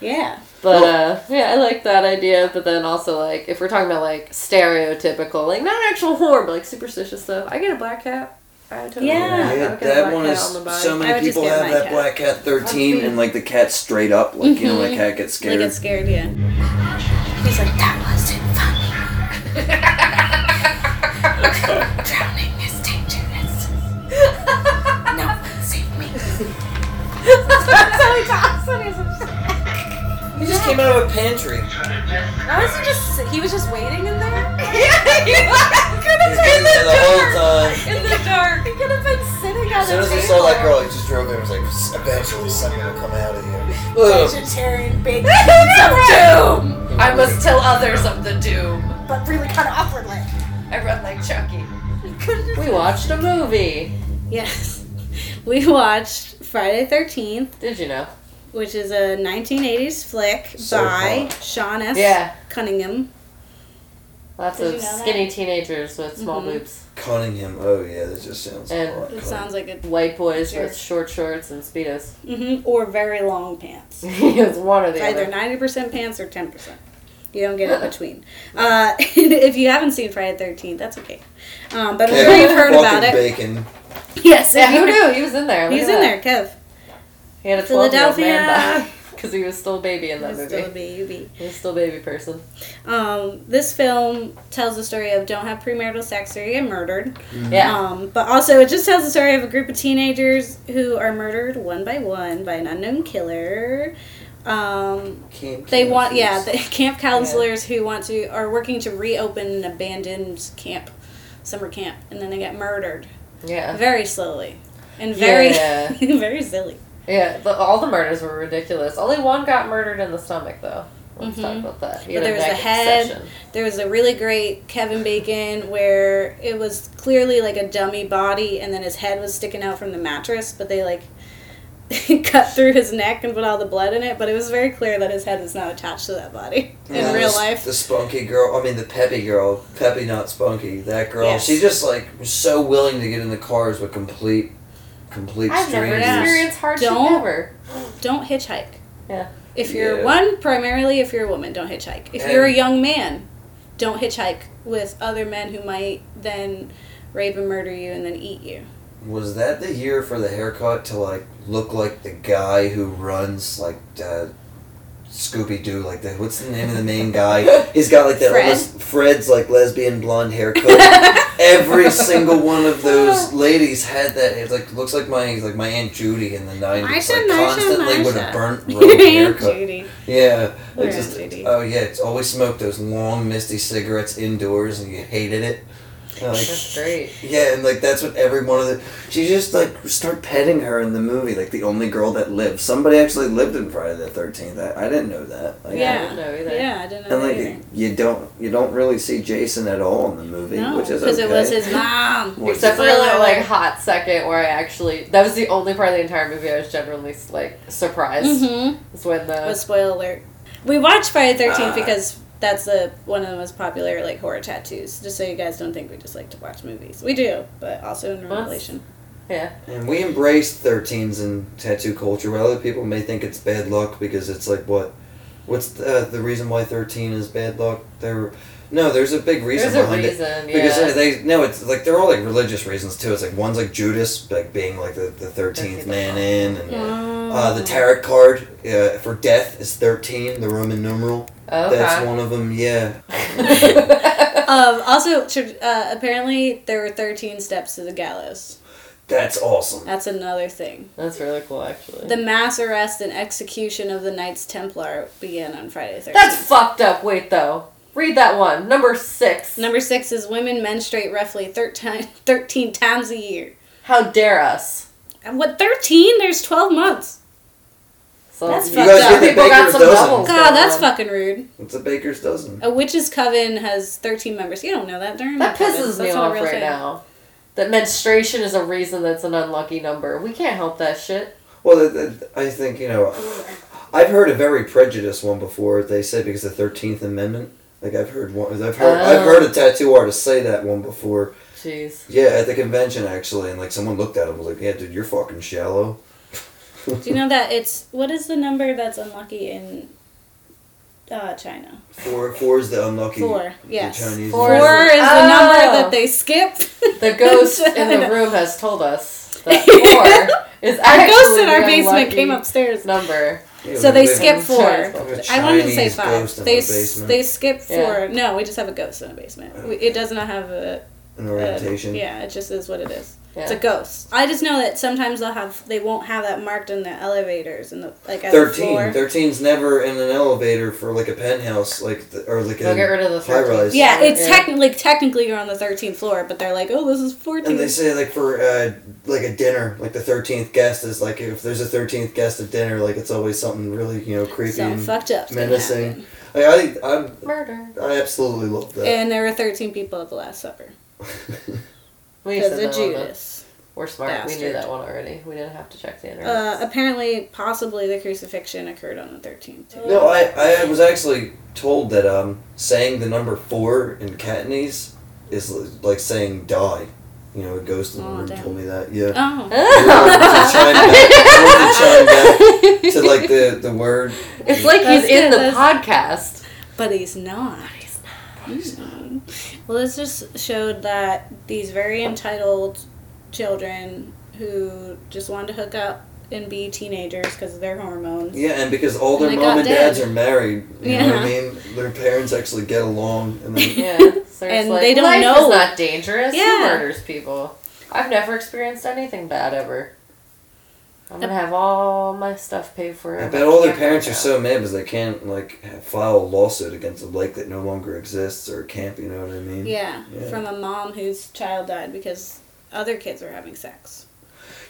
Yeah. But Well- uh, yeah, I like that idea. But then also like if we're talking about like stereotypical, like not actual horror, but like superstitious stuff. I get a black cat. I totally Yeah. get that. Yeah, would get a that one is on so many people have that cat. black cat thirteen That's and like the cat straight up, like you know, when a cat gets They scared. get scared, yeah. He's like, that wasn't funny. Drowning is dangerous. No one save me. That's how he talks when he's upset. He just came out of a pantry. Why was he just, he was just waiting in there? Yeah, he could have been there the whole time. in the dark. He could have been sitting at As soon as he saw that girl, he just drove in and was like, eventually something will come out of here. Vegetarian big pizza of doom. I must tell others of the doom. But really kind of awkwardly. I run like Chucky. We watched a movie. Yes. We watched Friday 13th, Did you know? which is a 1980s flick So by hot. Sean S. Yeah. Cunningham. Lots Did of you know that? skinny teenagers with small Mhm. boobs. Cunningham. Oh yeah, that just sounds. And- hot. It Cunningham. sounds like a. White boys Sure. with short shorts and speedos. hmm or very long pants. it's one or It's the either other. 90% pants or 10%. You don't get in between. Uh, if you haven't seen Friday the 13th, that's okay. Um, but I'm sure Kevin you've heard about fucking it. Bacon. Yes. Yeah, who knew? He was in there. Look He's at in that. there, Kev. He had a 12 year old man Philadelphia. Die because he was still a baby in that He's movie. still a baby. He was still a baby person. Um, this film tells the story of don't have premarital sex or you get murdered. Yeah. Um, but also, it just tells the story of a group of teenagers who are murdered one by one by an unknown killer. Um, Camp they want, yeah, the camp counselors who want to are working to reopen an abandoned camp, summer camp, and then they get murdered yeah. very slowly and very, Yeah. very silly. Yeah, the, all the murders were ridiculous. Only one got murdered in the stomach, though. Let's talk Mhm. about that. He But there was a head. obsession. There was a really great Kevin Bacon where it was clearly like a dummy body, and then his head was sticking out from the mattress, but they like cut through his neck and put all the blood in it. But it was very clear that his head was not attached to that body in Yeah, real the- life. The spunky girl, I mean the peppy girl, peppy not spunky. That girl, Yes. she just like was so willing to get in the cars with complete, complete I've never strangers. Experienced hardship Don't- ever. Don't hitchhike. Yeah. If you're Yeah. one, primarily if you're a woman, don't hitchhike. If And- you're a young man, don't hitchhike with other men who might then rape and murder you and then eat you. Was that the year for the haircut to like look like the guy who runs like uh, Scooby Doo? Like the what's the name of the main guy? He's got like that Fred? almost Fred's like lesbian blonde haircut. Every single one of those ladies had that. It like looks like my like my aunt Judy in the nineties, Marsha, like Marsha, constantly with a burnt rope haircut. Judy. Yeah, Aunt just Judy. oh yeah, it's always smoked those long misty cigarettes indoors, and you hated it. And, like, That's great. yeah, and like that's what every one of the she just like start petting her in the movie, like the only girl that lived. Somebody actually lived in Friday the Thirteenth. I, I didn't know that. Like, I Yeah. didn't know either. Yeah, I didn't know And that either. like you don't you don't really see Jason at all in the movie, No, which is because okay. it was his mom. Which Except is- for that like hot second where I actually that was the only part of the entire movie I was genuinely like surprised. Mm-hmm. It's when the Was spoiler alert. We watched Friday the Thirteenth Ah. because that's the one of the most popular like horror tattoos. Just so you guys don't think we just like to watch movies. We do, but also in Well, Revelation. yeah And we embrace thirteens in tattoo culture. While other people may think it's bad luck because it's like what, what's the, the reason why thirteen is bad luck? There, no, there's a big reason there's a behind it. reason Because yeah they no, it's like they're all like religious reasons too. It's like one's like Judas, like being like the the thirteenth man in, and uh, Mm. the tarot card uh, for death is thirteen, the Roman numeral. okay. That's one of them. Yeah. Um, also, tr- uh, apparently there were thirteen steps to the gallows. That's awesome. That's another thing. That's really cool actually. The mass arrest and execution of the Knights Templar began on Friday the That's fucked up. Wait though. Read that one. Number six. Number six is women menstruate roughly 13, 13 times a year. How dare us? And what, 13? There's 12 months. So That's you fucked guys up. got people got some dozen. doubles. God, going that's on. fucking rude. It's a baker's dozen. A witch's coven has 13 members. You don't know that. They're That pisses me That's not off real right thing. now. That menstruation is a reason that's an unlucky number. We can't help that shit. Well, th- th- I think you know, I've heard a very prejudiced one before. They say because the Thirteenth Amendment. Like I've heard one. I've heard. I've Oh. heard a tattoo artist say that one before. Jeez. Yeah, at the convention actually, and like someone looked at him was like, "Yeah, dude, you're fucking shallow." Do you know that it's what is the number that's unlucky in uh, China? Four, four is the unlucky. Four, the yes. Chinese. Four Four is- is the Oh. number that they skip. The ghost in the room has told us that four is Our actually ghost in our basement came upstairs. Number. Yeah, So they skip four. we have a I wanted to say five. They s- they skip four. Yeah. No, we just have a ghost in the basement. We, it does not have a, an a orientation. yeah. It just is what it is. Yeah. It's a ghost. I just know that sometimes they'll have they won't have that marked in the elevators and the like at the 13. floor. 13's never in an elevator for like a penthouse, like the, or like They'll a get rid of the high 13th. rise. Yeah, it's Yeah. technically technically you're on the thirteenth floor, but they're like, oh, this is fourteen. And they say like for uh, like a dinner, like the thirteenth guest is like if there's a thirteenth guest at dinner, like it's always something really you know creepy Something and fucked up. menacing. Like, I think I'm Murder. I absolutely love that. And there were thirteen people at the Last Supper We because said of that on Judas. We're smart. We knew that one already. We didn't have to check the internet. Uh, apparently, possibly the crucifixion occurred on the thirteenth. no, I, I was actually told that um saying the number four in Cantonese is like saying die. You know, a ghost in the Oh, room damn. told me that. Yeah. Oh. I wanted to chime back, to chime back to like the the word. it's like That's he's in good, the that's- podcast. But he's not. Well, this just showed that these very entitled children who just wanted to hook up and be teenagers because of their hormones. Yeah, and because all their And mom got and dads dead. are married, you know what I mean? Their parents actually get along, and then Yeah. So it's And like, they don't life know. is not dangerous. Yeah. Who murders people? I've never experienced anything bad ever. I'm gonna have all my stuff paid for. I bet all their parents are so mad because they can't like file a lawsuit against a lake that no longer exists or a camp. You know what I mean? Yeah, Yeah. from a mom whose child died because other kids were having sex.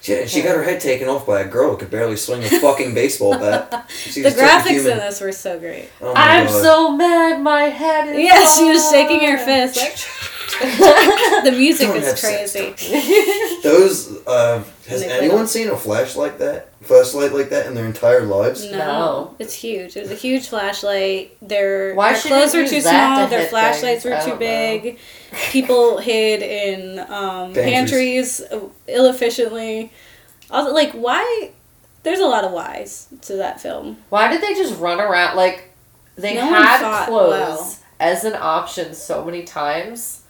Yeah, she got her head taken off by a girl who could barely swing a fucking baseball bat. The just took a graphics in this were so great. Oh I'm God. so mad. My head is. Yeah, she was shaking her fist. Like, the music Don't is crazy. Those uh, has anyone seen a flashlight that flashlight like that in their entire lives? No, No. it's huge. It was a huge flashlight. Their, Why their clothes were too small. to Their flashlights things? Were too don't big. People hid in um, Pantries. pantries uh, ill efficiently. Also, like why? There's a lot of whys to that film. Why did they just run around like they No had clothes well. as an option so many times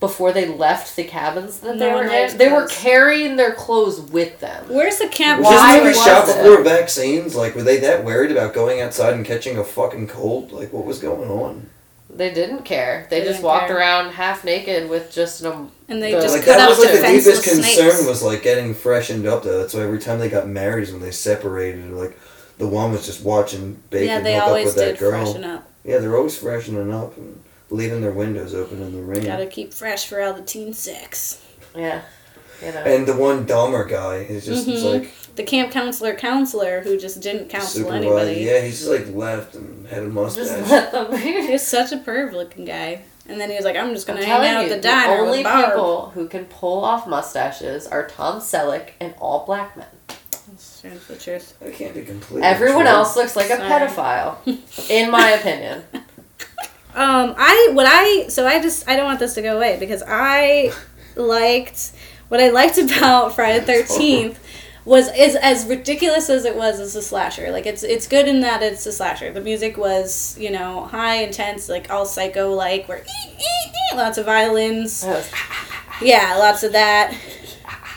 before they left the cabins that they No were in? They were carrying their clothes with them. Where's the camp? Why this movie was shot it? before vaccines? Like, were they that worried about going outside and catching a fucking cold? Like, what was going on? They didn't care. They, They just walked care. around half naked with just an And they The- just like that was like the fenceless deepest concern snakes. was like getting freshened up though. That's why every time they got married is when they separated. Like the one was just watching Bacon yeah, they hook up always with that did girl. freshen up. Yeah, they're always freshening up and leaving their windows open in the rain. Gotta keep fresh for all the teen sex. yeah, you know. And the one Dahmer guy is just it's Mhm. like The camp counselor counselor who just didn't counsel supervised. anybody. Yeah, he's just like left and had a mustache. just let them. He was such a perv looking guy. And then he was like, I'm just I'm gonna hang out you, at the the only with Barb. people who can pull off mustaches are Tom Selleck and all black men. That's the truth. I can't be completely. Everyone true. else looks like a Sorry. pedophile, in my opinion. Um, I what I so I just I don't want this to go away because I liked what I liked about Friday the Thirteenth was is as ridiculous as it was as a slasher. Like it's it's good in that it's a slasher. The music was you know high intense like all psycho like where lots of violins. Was- Yeah, lots of that.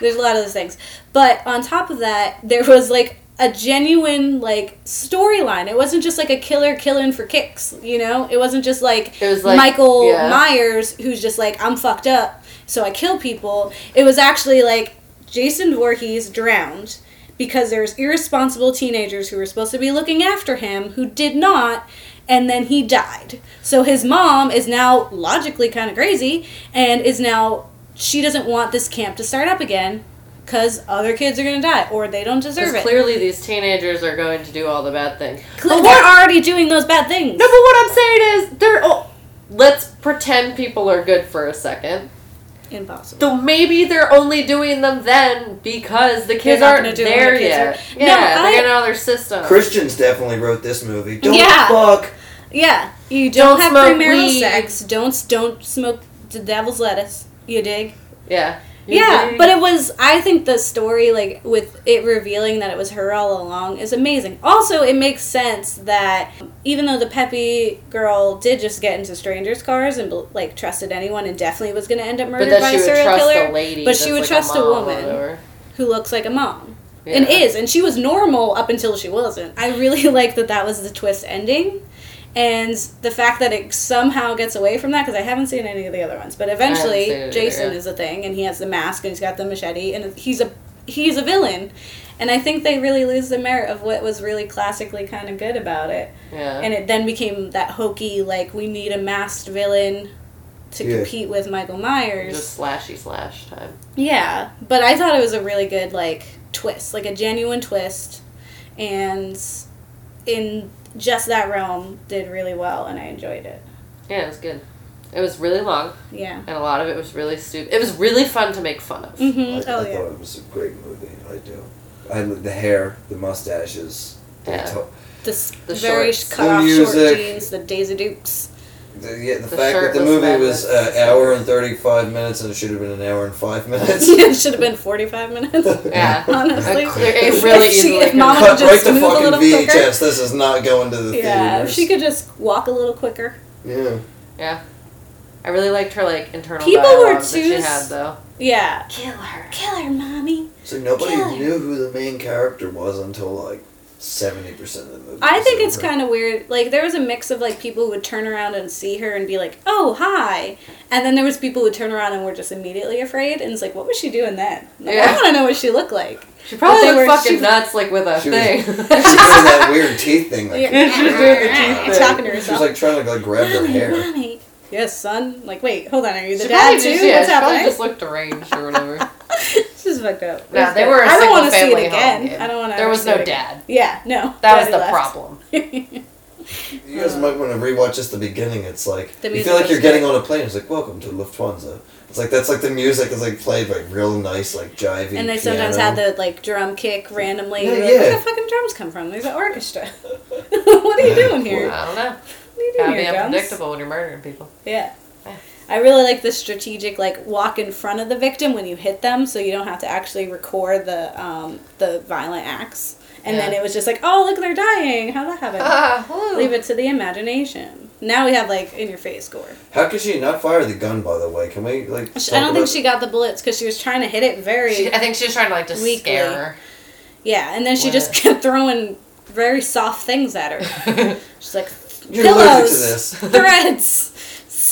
There's a lot of those things. But on top of that, there was like a genuine like storyline. It wasn't just like a killer killing for kicks, you know? It wasn't just like, was like- Michael yeah. Myers who's just like I'm fucked up, so I kill people. It was actually like Jason Voorhees drowned. because there's irresponsible teenagers who were supposed to be looking after him who did not and then he died. So his mom is now logically kind of crazy and is now she doesn't want this camp to start up again cuz other kids are going to die or they don't deserve it. clearly these teenagers are going to do all the bad things. Cle- But they're already doing those bad things. No, but what I'm saying is, they're. Oh, let's pretend people are good for a second. Impossible. So maybe they're only doing them then because the kids aren't gonna do there the kids yet. are- Yeah, No, they're I- getting out of their system. Christians definitely wrote this movie. Don't Yeah. fuck. Yeah, you don't, Don't have smoke premarital weed. sex. Don't don't smoke the devil's lettuce. You dig? Yeah. Yeah, but it was. I think the story, like with it revealing that it was her all along, is amazing. Also, it makes sense that even though the peppy girl did just get into strangers' cars and like trusted anyone and definitely was going to end up murdered by a serial killer, lady. but she would like trust a mom woman. who looks like a mom. And is, and she was normal up until she wasn't. I really like that that was the twist ending. And the fact that it somehow gets away from that, because I haven't seen any of the other ones, but eventually seen it either, Jason yeah. is a thing, and he has the mask, and he's got the machete, and he's a he's a villain, and I think they really lose the merit of what was really classically kind of good about it, Yeah. and it then became that hokey like we need a masked villain to Yeah. compete with Michael Myers. Just slashy slash time. Yeah, but I thought it was a really good like twist, like a genuine twist, and in just that realm did really well, and I enjoyed it. Yeah, it was good. It was really long, Yeah. and a lot of it was really stupid. It was really fun to make fun of. hmm I, Oh I yeah. thought it was a great movie. I do. I the hair, the mustaches, the, Yeah. to- The, The very shorts. cut off The short jeans, the Daisy Dukes. The, yeah, the, The fact that the movie madness. was an hour and thirty five minutes and it should have been an hour and five minutes. it should have been forty five minutes. Yeah. Honestly, It clear- it really if, she, easily if could- Mama could just to move a fucking little VHS. quicker. This is not going to the Yeah, if theaters. she could just walk a little quicker. Yeah. Yeah. I really liked her like internal People were dialogue that she had though. Yeah. Kill her. Kill her, mommy. So nobody Killer. knew who the main character was until like seventy percent of the movie. I think it's kind of weird. Like there was a mix of like people who would turn around and see her and be like, "Oh, hi," and then there was people who would turn around and were just immediately afraid. And it's like, what was she doing then? Like, Yeah. I want to know what she looked like. She probably But looked were- fucking she- nuts like with a She was- thing. She was doing that weird teeth thing. Like, Yeah, she was doing the teeth thing. talking to She was like trying to like grab her hair. mommy. Yes, son. Like, wait, hold on. Are you the she dad probably too? just, yeah, What's she probably happening? just looked deranged or whatever. This is fucked up. Nah, It's they good. were a I don't single wanna see family it again. home. I don't want to. There was no dad. Yeah, no. That was the left. problem. You guys might want to rewatch just the beginning. It's like The you music feel like was you're good. getting on a plane. It's like welcome to Lufthansa. It's like that's like the music is like played like real nice like jivey. and they sometimes piano. had the like drum kick randomly. Yeah, You're like, yeah. Where the fucking drums come from? There's an orchestra. what are you doing here? I don't know. What are you doing Gotta be here, drums? unpredictable when you're murdering people. Yeah. Yeah. I really like the strategic like walk in front of the victim when you hit them so you don't have to actually record the um, the violent acts. And then it was just like, oh look, they're dying. How that happen? Ah. Leave it to the imagination. Now we have like in your face gore. How could she not fire the gun? By the way, can we like? Sh- talk I don't think she got the bullets because she was trying to hit it very She, I think she was trying to like just Weakly. scare yeah, and then she What? just kept throwing very soft things at her. her. She's like You're pillows, to this. threads,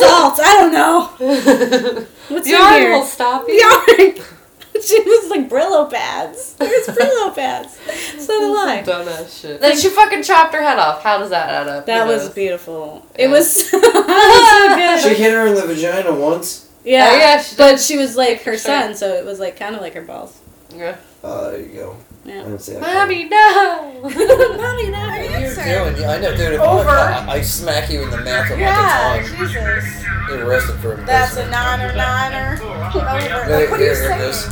salt. I don't know what's in Yarn here. will stop you. Yarn. she was like Brillo pads. There's Brillo pads. So did I. Dumbass shit. Then she fucking chopped her head off. How does that add up? That was knows? beautiful. Yeah. It was so good. She hit her in the vagina once. Yeah, Oh, yeah, she but she was like her son, so it was like kind of like her balls. Yeah. Uh, there you go. I Yeah. didn't see. Mommy, no. Mommy, that What are you hurts doing? I know, dude. If Over. I, I smack you in the mouth a Yeah, bunch of times, Jesus. you're arrested for That's a imprisonment. niner niner. Over. Hey, What are you here, here saying? goes.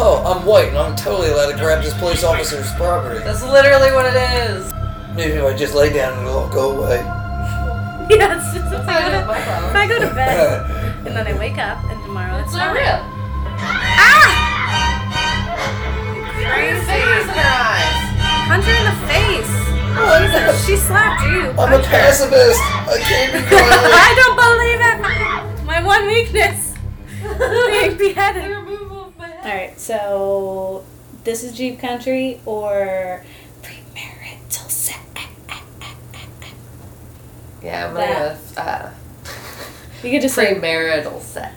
Oh, I'm white and I'm totally allowed to grab this police officer's property. That's literally what it is. Maybe if I just lay down and it'll go away. Yes, it's if I go to, if I go to bed and then I wake up and tomorrow it's It's not fine. real. Ah! Crazy. Fingers in her eyes. Punch her in the face. Jesus, she slapped you. I'm a Punch her. pacifist. I can't be violent. I don't believe it. My one weakness. Being beheaded. removal of my head. Alright, so this is Jeep Country or premarital sex. Yeah, I'm gonna uh, You could just say premarital sex.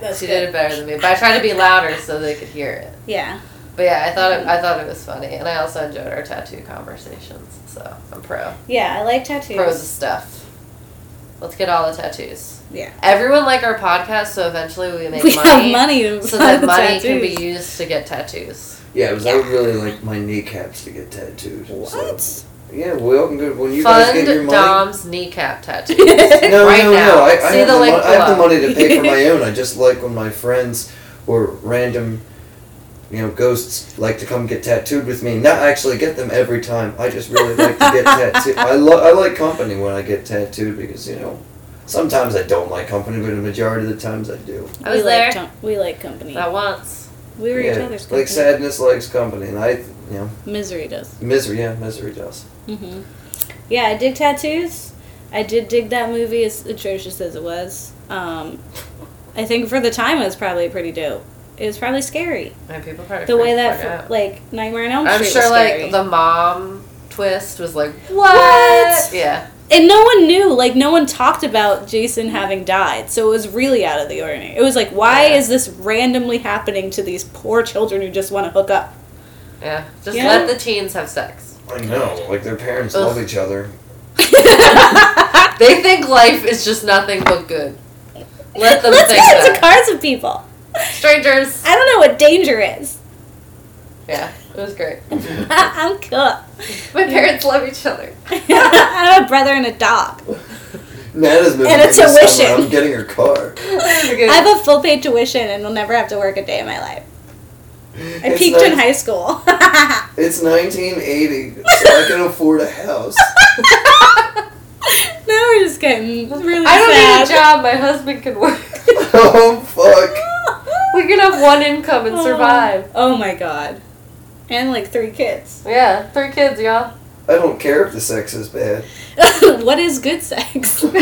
that's She good. did it better than me, but I tried to be louder so they could hear it. Yeah. But yeah, I thought it, I thought it was funny, and I also enjoyed our tattoo conversations. So I'm pro. Yeah, I like tattoos. Pros of stuff. Let's get all the tattoos. Yeah. Everyone like our podcast, so eventually we make We money. have money So that the money can be used to get tattoos. Yeah, because I would really like my kneecaps to get tattooed. so- What? Yeah, well, can good. When you guys Fund get your money. Dom's kneecap tattoo. No, right no, now. no. I, I, See have the the link mon- I have the money to pay for my own. I just like when my friends or random, you know, ghosts like to come get tattooed with me. Not actually get them every time. I just really like to get tattooed. I, lo- I like company when I get tattooed because, you know, sometimes I don't like company, but the majority of the times I do. I was we there. Like, com- we like company. That once. we were each other's company. like sadness likes company, and I, you know, Misery does. misery. Yeah, misery does. hmm Yeah, I dig tattoos. I did dig that movie as atrocious as it was. Um, I think for the time it was probably pretty dope. It was probably scary. And people probably The way that fr- out. like Nightmare on Elm Street. I'm sure was scary. like the mom twist was like What? Yeah. and no one knew, like no one talked about Jason having died, so it was really out of the ordinary. It was like, why Yeah. is this randomly happening to these poor children who just want to hook up? Yeah. Just Yeah. let the teens have sex. I know, like their parents Ugh. love each other. They think life is just nothing but good. Let them Let's think get into that. cards with people. Strangers. I don't know what danger is. Yeah, it was great. I'm cool. My parents love each other. I have a brother and a dog. Nana's moving And a in this summer. tuition. I'm getting her car. I have a full paid tuition and will never have to work a day in my life. I It's peaked in high school. It's 1980, so I can afford a house. now we're just getting really I don't sad. need a job. My husband can work. oh fuck! We can have one income and survive. Oh my god. And like three kids. Yeah, three kids, y'all. I don't care if the sex is bad. what is good sex? I Just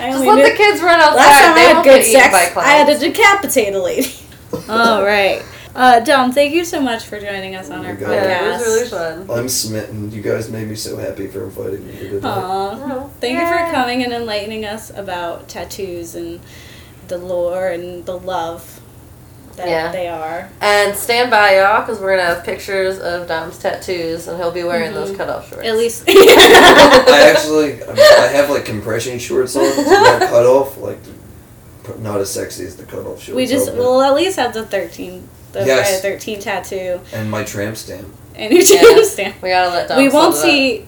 only let knew- the kids run outside. Last time I had good get eaten by sex, I had to decapitate a lady. All right. Uh, Dom, thank you so much for joining us on Oh our my God. podcast. Yeah, it was really fun. I'm smitten. You guys made me so happy for inviting me here today. Aw. Oh, Thank you for coming and enlightening us about tattoos and the lore and the love that Yeah. they are. And stand by, y'all, because we're gonna have pictures of Dom's tattoos, and he'll be wearing those mm-hmm. cutoff shorts. At least. I actually, I, mean, I have like compression shorts on, not cut off, like not as sexy as the cut off shorts. we just are, we'll at least have the thirteen, the Yes. Friday thirteen tattoo and my tramp stamp. and your Yeah. tramp stamp. We gotta let Dom. we won't sum see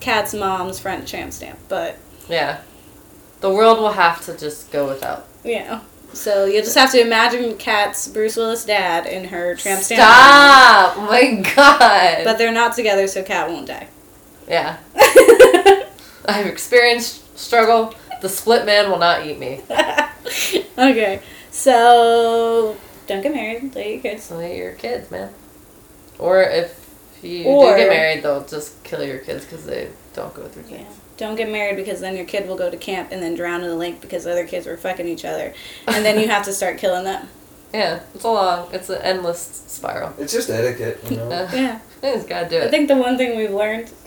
Kat's mom's front tramp stamp, but Yeah. The world will have to just go without. you know. So you'll just have to imagine Kat's Bruce Willis dad and her tramp stamp. Stop! Oh my god. But they're not together, so Kat won't die. yeah, I've experienced struggle. The split man will not eat me. okay, so don't get married. Let your kids. They're your kids, man. Or if you Or- do get married, they'll just kill your kids because they don't go through Yeah. Things. Don't get married because then your kid will go to camp and then drown in the lake because other kids were fucking each other, and then you have to start killing them. Yeah, it's a long, it's an endless spiral. It's just etiquette, you know. Uh, Yeah, you just gotta do I think the one thing we've learned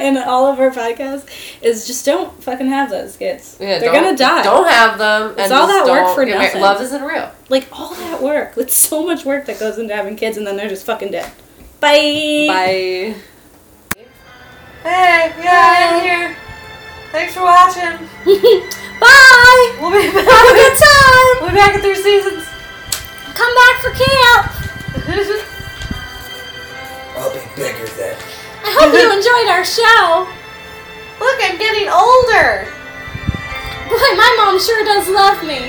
in all of our podcasts is just don't fucking have those kids. yeah, They're gonna die. Don't have them. It's and all that work for get married. nothing. Love isn't real. Like all that work. It's so much work that goes into having kids, and then they're just fucking dead. Bye. Bye. Hey, yeah, I'm here. Thanks for watching. Bye. We'll be back. Have a good time. We'll be back in three seasons. Come back for camp. I'll be bigger then. I hope you enjoyed our show. Look, I'm getting older. Boy, my mom sure does love me.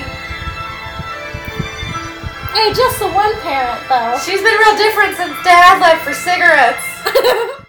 Hey, just the one parent though. She's been real different since Dad left for cigarettes.